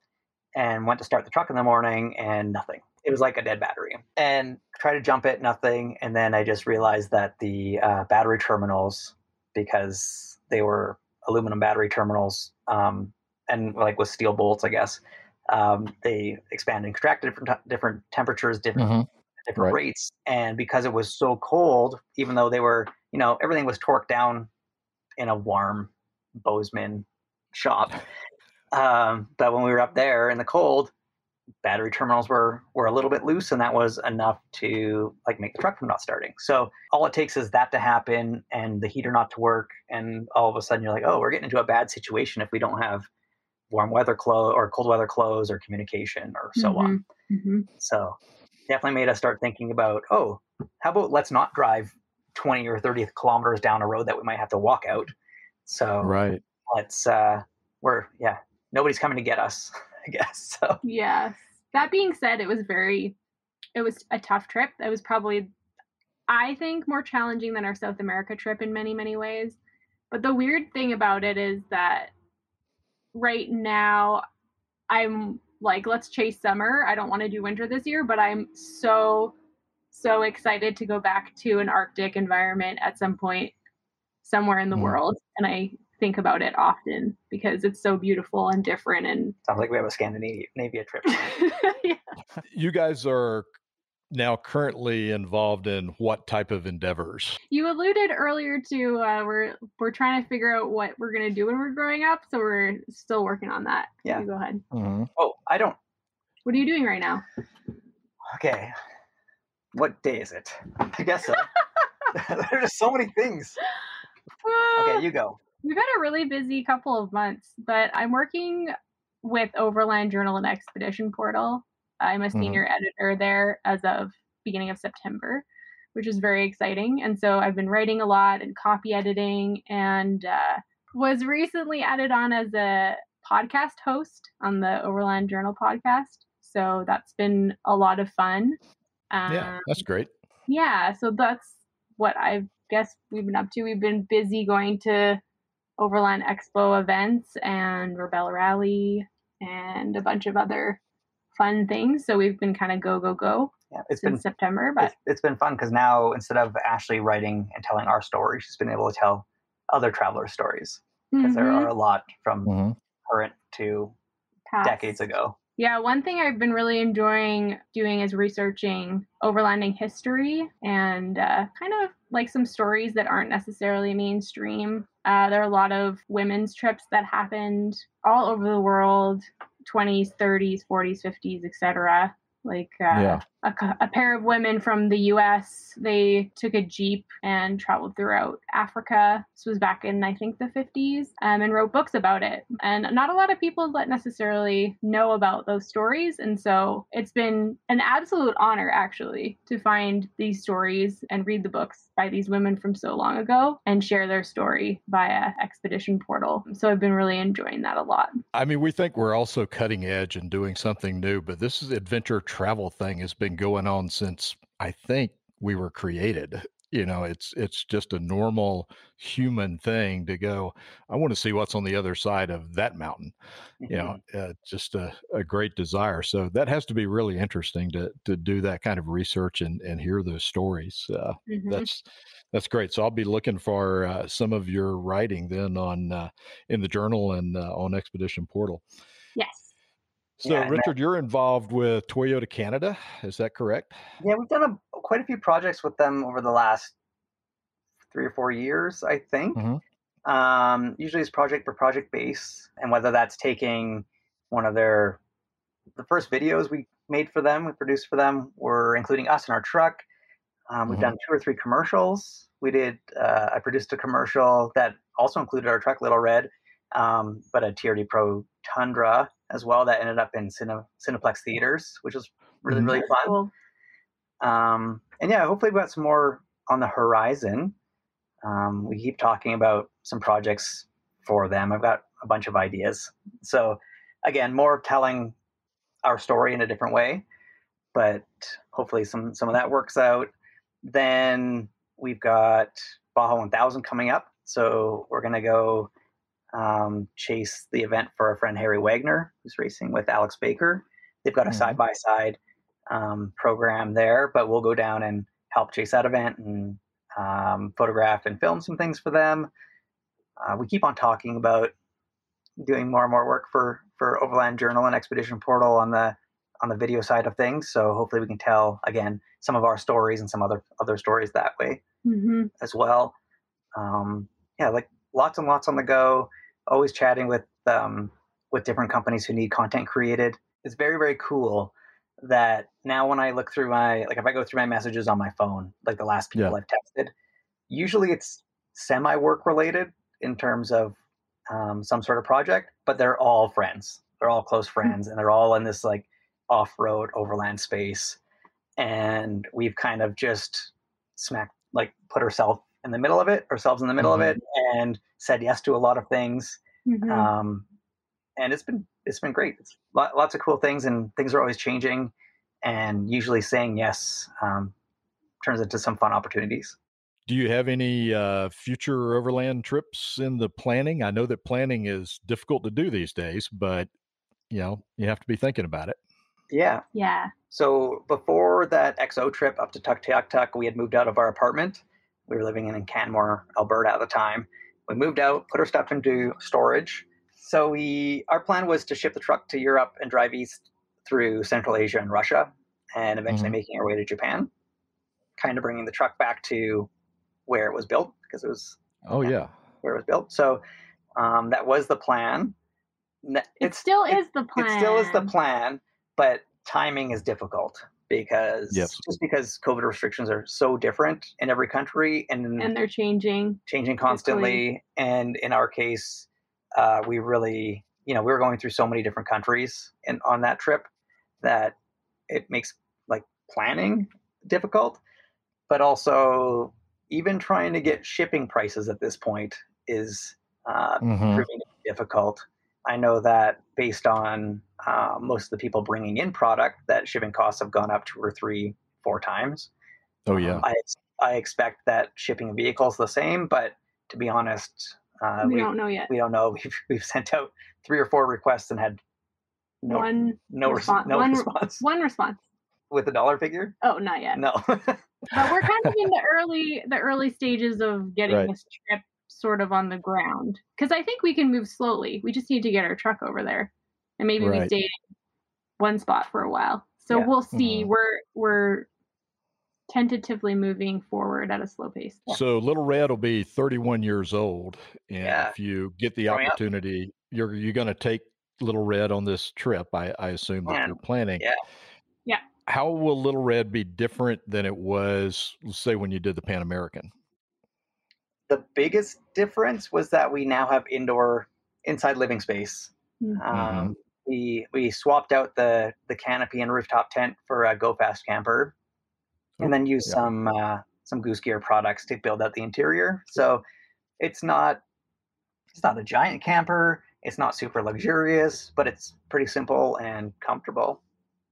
and went to start the truck in the morning, and nothing. It was like a dead battery, and tried to jump it, nothing, and then I just realized that the uh, battery terminals, because they were aluminum battery terminals, um, and like with steel bolts, I guess um, they expand and contract at different t- different temperatures, different Mhm. different Right. rates, and because it was so cold, even though they were, you know, everything was torqued down in a warm Bozeman shop, um, but when we were up there in the cold, battery terminals were were a little bit loose, and that was enough to like make the truck from not starting. So all it takes is that to happen, and the heater not to work, and all of a sudden you're like, oh, we're getting into a bad situation if we don't have warm weather clothes or cold weather clothes or communication or so on. hmm So definitely made us start thinking about, oh, how about let's not drive 20 or 30 kilometers down a road that we might have to walk out. So Right. let's uh we're yeah, nobody's coming to get us, I guess. So Yes. That being said, it was very, it was a tough trip. It was probably, I think, more challenging than our South America trip in many, many ways. But the weird thing about it is that right now, I'm like, let's chase summer. I don't want to do winter this year, but I'm so, so excited to go back to an Arctic environment at some point somewhere in the Mm. world. And I think about it often because it's so beautiful and different and sounds like we have a Scandinavia trip. yeah. You guys are now currently involved in what type of endeavors? You alluded earlier to uh, we're we're trying to figure out what we're gonna do when we're growing up, so we're still working on that. Yeah. You go ahead. Mhm. oh, I don't What are you doing right now? okay. What day is it? I guess so. There's just so many things. Okay, you go. We've had a really busy couple of months, but I'm working with Overland Journal and Expedition Portal. I'm a senior editor there as of beginning of September, which is very exciting. And so I've been writing a lot and copy editing, and uh, was recently added on as a podcast host on the Overland Journal podcast. So that's been a lot of fun. Yeah, Um, that's great. yeah, so that's what I guess we've been up to. We've been busy going to Overland Expo events and Rebel Rally and a bunch of other fun things. So we've been kind of go, go, go Yeah, it's since been September. But it's, it's been fun because now instead of Ashley writing and telling our story, she's been able to tell other travelers' stories because there Mhm, are a lot from Mhm. current to past. decades ago. Yeah, one thing I've been really enjoying doing is researching overlanding history and uh, kind of like some stories that aren't necessarily mainstream. Uh, there are a lot of women's trips that happened all over the world 20s, 30s, 40s, 50s, etc. Like uh, Yeah. a, a pair of women from the US, they took a Jeep and traveled throughout Africa. This was back in, I think, the 50s, um, and wrote books about it. And not a lot of people that necessarily know about those stories. And so it's been an absolute honor, actually, to find these stories and read the books by these women from so long ago and share their story via Expedition Portal. So I've been really enjoying that a lot. I mean, we think we're also cutting edge and doing something new, but this is adventure travel thing has been going on since I think we were created. You know, it's it's just a normal human thing to go. I want to see what's on the other side of that mountain. You know, uh, just a, a great desire. So that has to be really interesting to to do that kind of research and and hear those stories. Uh, Mhm. that's that's great. So I'll be looking for uh, some of your writing then on uh, in the journal and uh, on Expedition Portal. So Yeah, Richard, you're involved with Toyota Canada, is that correct? Yeah, we've done a, quite a few projects with them over the last three or four years, I think. Mhm. Um, usually it's project per project base, and whether that's taking one of their the first videos we made for them, we produced for them, were including us in our truck. Um, we've Mhm. done two or three commercials. We did. Uh, I produced a commercial that also included our truck, Little Red, um, but a TRD Pro Tundra as well. That ended up in Cine, Cineplex theaters, which was really really fun. cool. Um, and yeah, hopefully we've got some more on the horizon. Um, we keep talking about some projects for them. I've got a bunch of ideas. So again, more telling our story in a different way, but hopefully some some of that works out. Then we've got Baja 1000 coming up, so we're gonna go um, chase the event for our friend Harry Wagner, who's racing with Alex Baker. They've got a side by side um, program there, but we'll go down and help chase that event and um, photograph and film some things for them. Uh, we keep on talking about doing more and more work for for Overland Journal and Expedition Portal on the on the video side of things. So hopefully we can tell again some of our stories and some other other stories that way hmm as well. Um, yeah, like lots and lots on the go. Always chatting with um, with different companies who need content created. It's very very cool that now when I look through my like if I go through my messages on my phone, like the last people Yeah. I've texted, usually it's semi work related in terms of um, some sort of project, but they're all friends. They're all close friends, and they're all in this like off road overland space. And we've kind of just smacked like put ourselves in the middle of it, ourselves in the middle Mhm. of it, and said yes to a lot of things. hmm Um, and it's been it's been great. It's lo- lots of cool things, and things are always changing. And usually, saying yes um, turns into some fun opportunities. Do you have any uh, future overland trips in the planning? I know that planning is difficult to do these days, but you know you have to be thinking about it. Yeah. yeah. So before that XO trip up to Tuktoyaktuk, we had moved out of our apartment. We were living in Canmore, Alberta at the time. We moved out, put our stuff into storage. So we our plan was to ship the truck to Europe and drive east through Central Asia and Russia, and eventually Mhm. making our way to Japan. Kind of bringing the truck back to where it was built because it was Oh yeah, where it was built. So um, that was the plan. Ne- It still it- is the plan. it still is the plan, but timing is difficult because Yes. just because COVID restrictions are so different in every country and, And they're changing. changing constantly. And in our case, uh, we really, you know, we were going through so many different countries and on that trip that it makes like planning difficult, but also even trying to get shipping prices at this point is uh, Mhm. proving difficult. I know that based on uh, most of the people bringing in product, that shipping costs have gone up two or three, four times. oh Um, yeah. I, I expect that shipping a vehicle is the same, but to be honest, uh, we, we, don't know yet. we don't know. We've, we've sent out three or four requests and had no one no, res- no one- response one response. with the dollar figure. Oh, not yet. No. But we're kind of in the early the early stages of getting Right. this trip sort of on the ground. Because I think we can move slowly. We just need to get our truck over there, and maybe we stayed in one spot for a while. So Yeah. we'll see. Mhm. We're we're tentatively moving forward at a slow pace. So Little Red will be 31 years old, and Yeah. if you get the Growing up. opportunity, you're you're going to take Little Red on this trip. I, I assume that you're planning. Yeah. Yeah. How will Little Red be different than it was, say, when you did the Pan American? The biggest difference was that we now have indoor inside living space. Mhm. Um, We we swapped out the the canopy and rooftop tent for a Go Fast camper, and then used yeah. some uh, some Goose Gear products to build out the interior. So it's not it's not a giant camper. It's not super luxurious, but it's pretty simple and comfortable,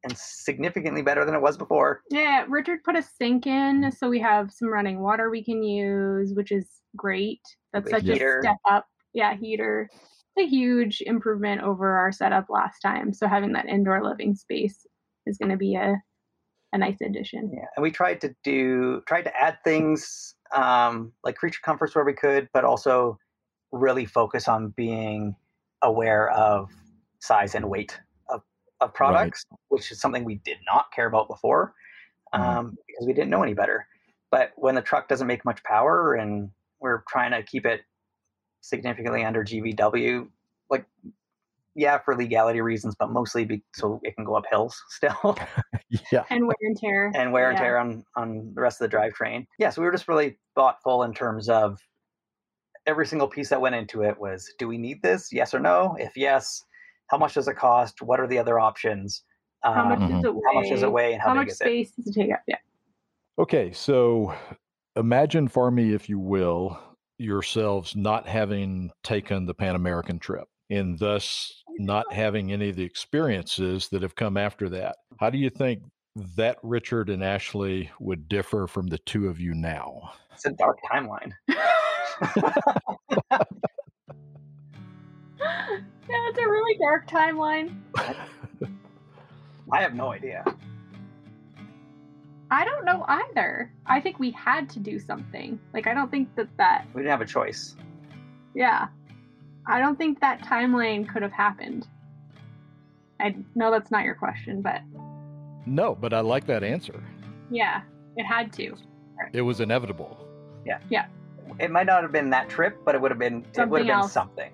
and significantly better than it was before. Yeah, Richard put a sink in, so we have some running water we can use, which is great. That's such a step up. Yeah, heater. It's a huge improvement over our setup last time. So having that indoor living space is going to be a a nice addition. Yeah, and we tried to do tried to add things um, like creature comforts where we could, but also really focus on being aware of size and weight of, of products, which is something we did not care about before um, Mhm. because we didn't know any better. But when the truck doesn't make much power and we're trying to keep it significantly under GVW, like yeah, for legality reasons, but mostly be, so it can go up hills still. yeah. And wear and tear. and wear and Yeah. tear on on the rest of the drivetrain. Yeah, so we were just really thoughtful in terms of every single piece that went into it was do we need this? Yes or no? If yes, how much does it cost? What are the other options? How much Um, does it weigh? how much does it weigh and how, How big much is it? space does it take up? Yeah. Okay, so imagine for me, if you will, yourselves not having taken the Pan American trip and thus not having any of the experiences that have come after that. How do you think that Richard and Ashley would differ from the two of you now? It's a dark timeline. yeah, it's a really dark timeline. I have no idea. I don't know either. I think we had to do something. Like, I don't think that that, We didn't have a choice. yeah. I don't think that timeline could have happened. I know that's not your question, but no, but I like that answer. yeah, it had to. It was inevitable. Yeah. Yeah. It might not have been that trip, but it would have been it would Something have been else. something.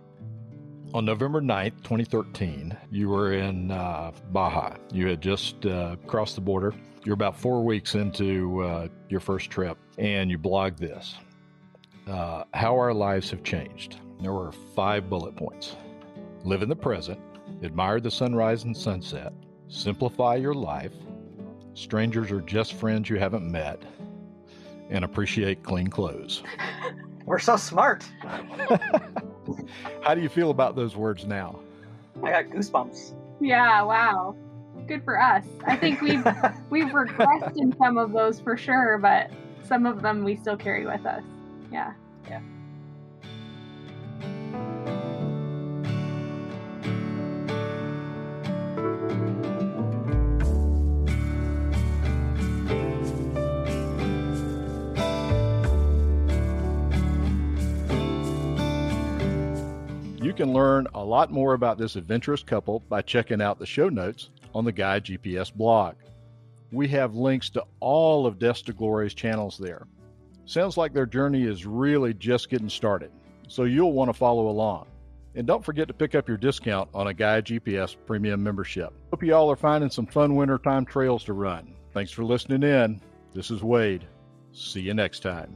On November 9th, 2013, you were in uh, Baja. You had just uh, crossed the border. You're about four weeks into uh, your first trip, and you blogged this uh, How Our Lives Have Changed. There were five bullet points live in the present, admire the sunrise and sunset, simplify your life, strangers are just friends you haven't met, and appreciate clean clothes. We're so smart. How do you feel about those words now? I got goosebumps. Yeah, wow. Good for us. I think we've we've regressed in some of those for sure, but some of them we still carry with us. Yeah. You can learn a lot more about this adventurous couple by checking out the show notes on the Gaia GPS blog. We have links to all of Desk to Glory's channels there. Sounds like their journey is really just getting started, so you'll want to follow along. And don't forget to pick up your discount on a Gaia GPS premium membership. Hope you all are finding some fun wintertime trails to run. Thanks for listening in. This is Wade. See you next time.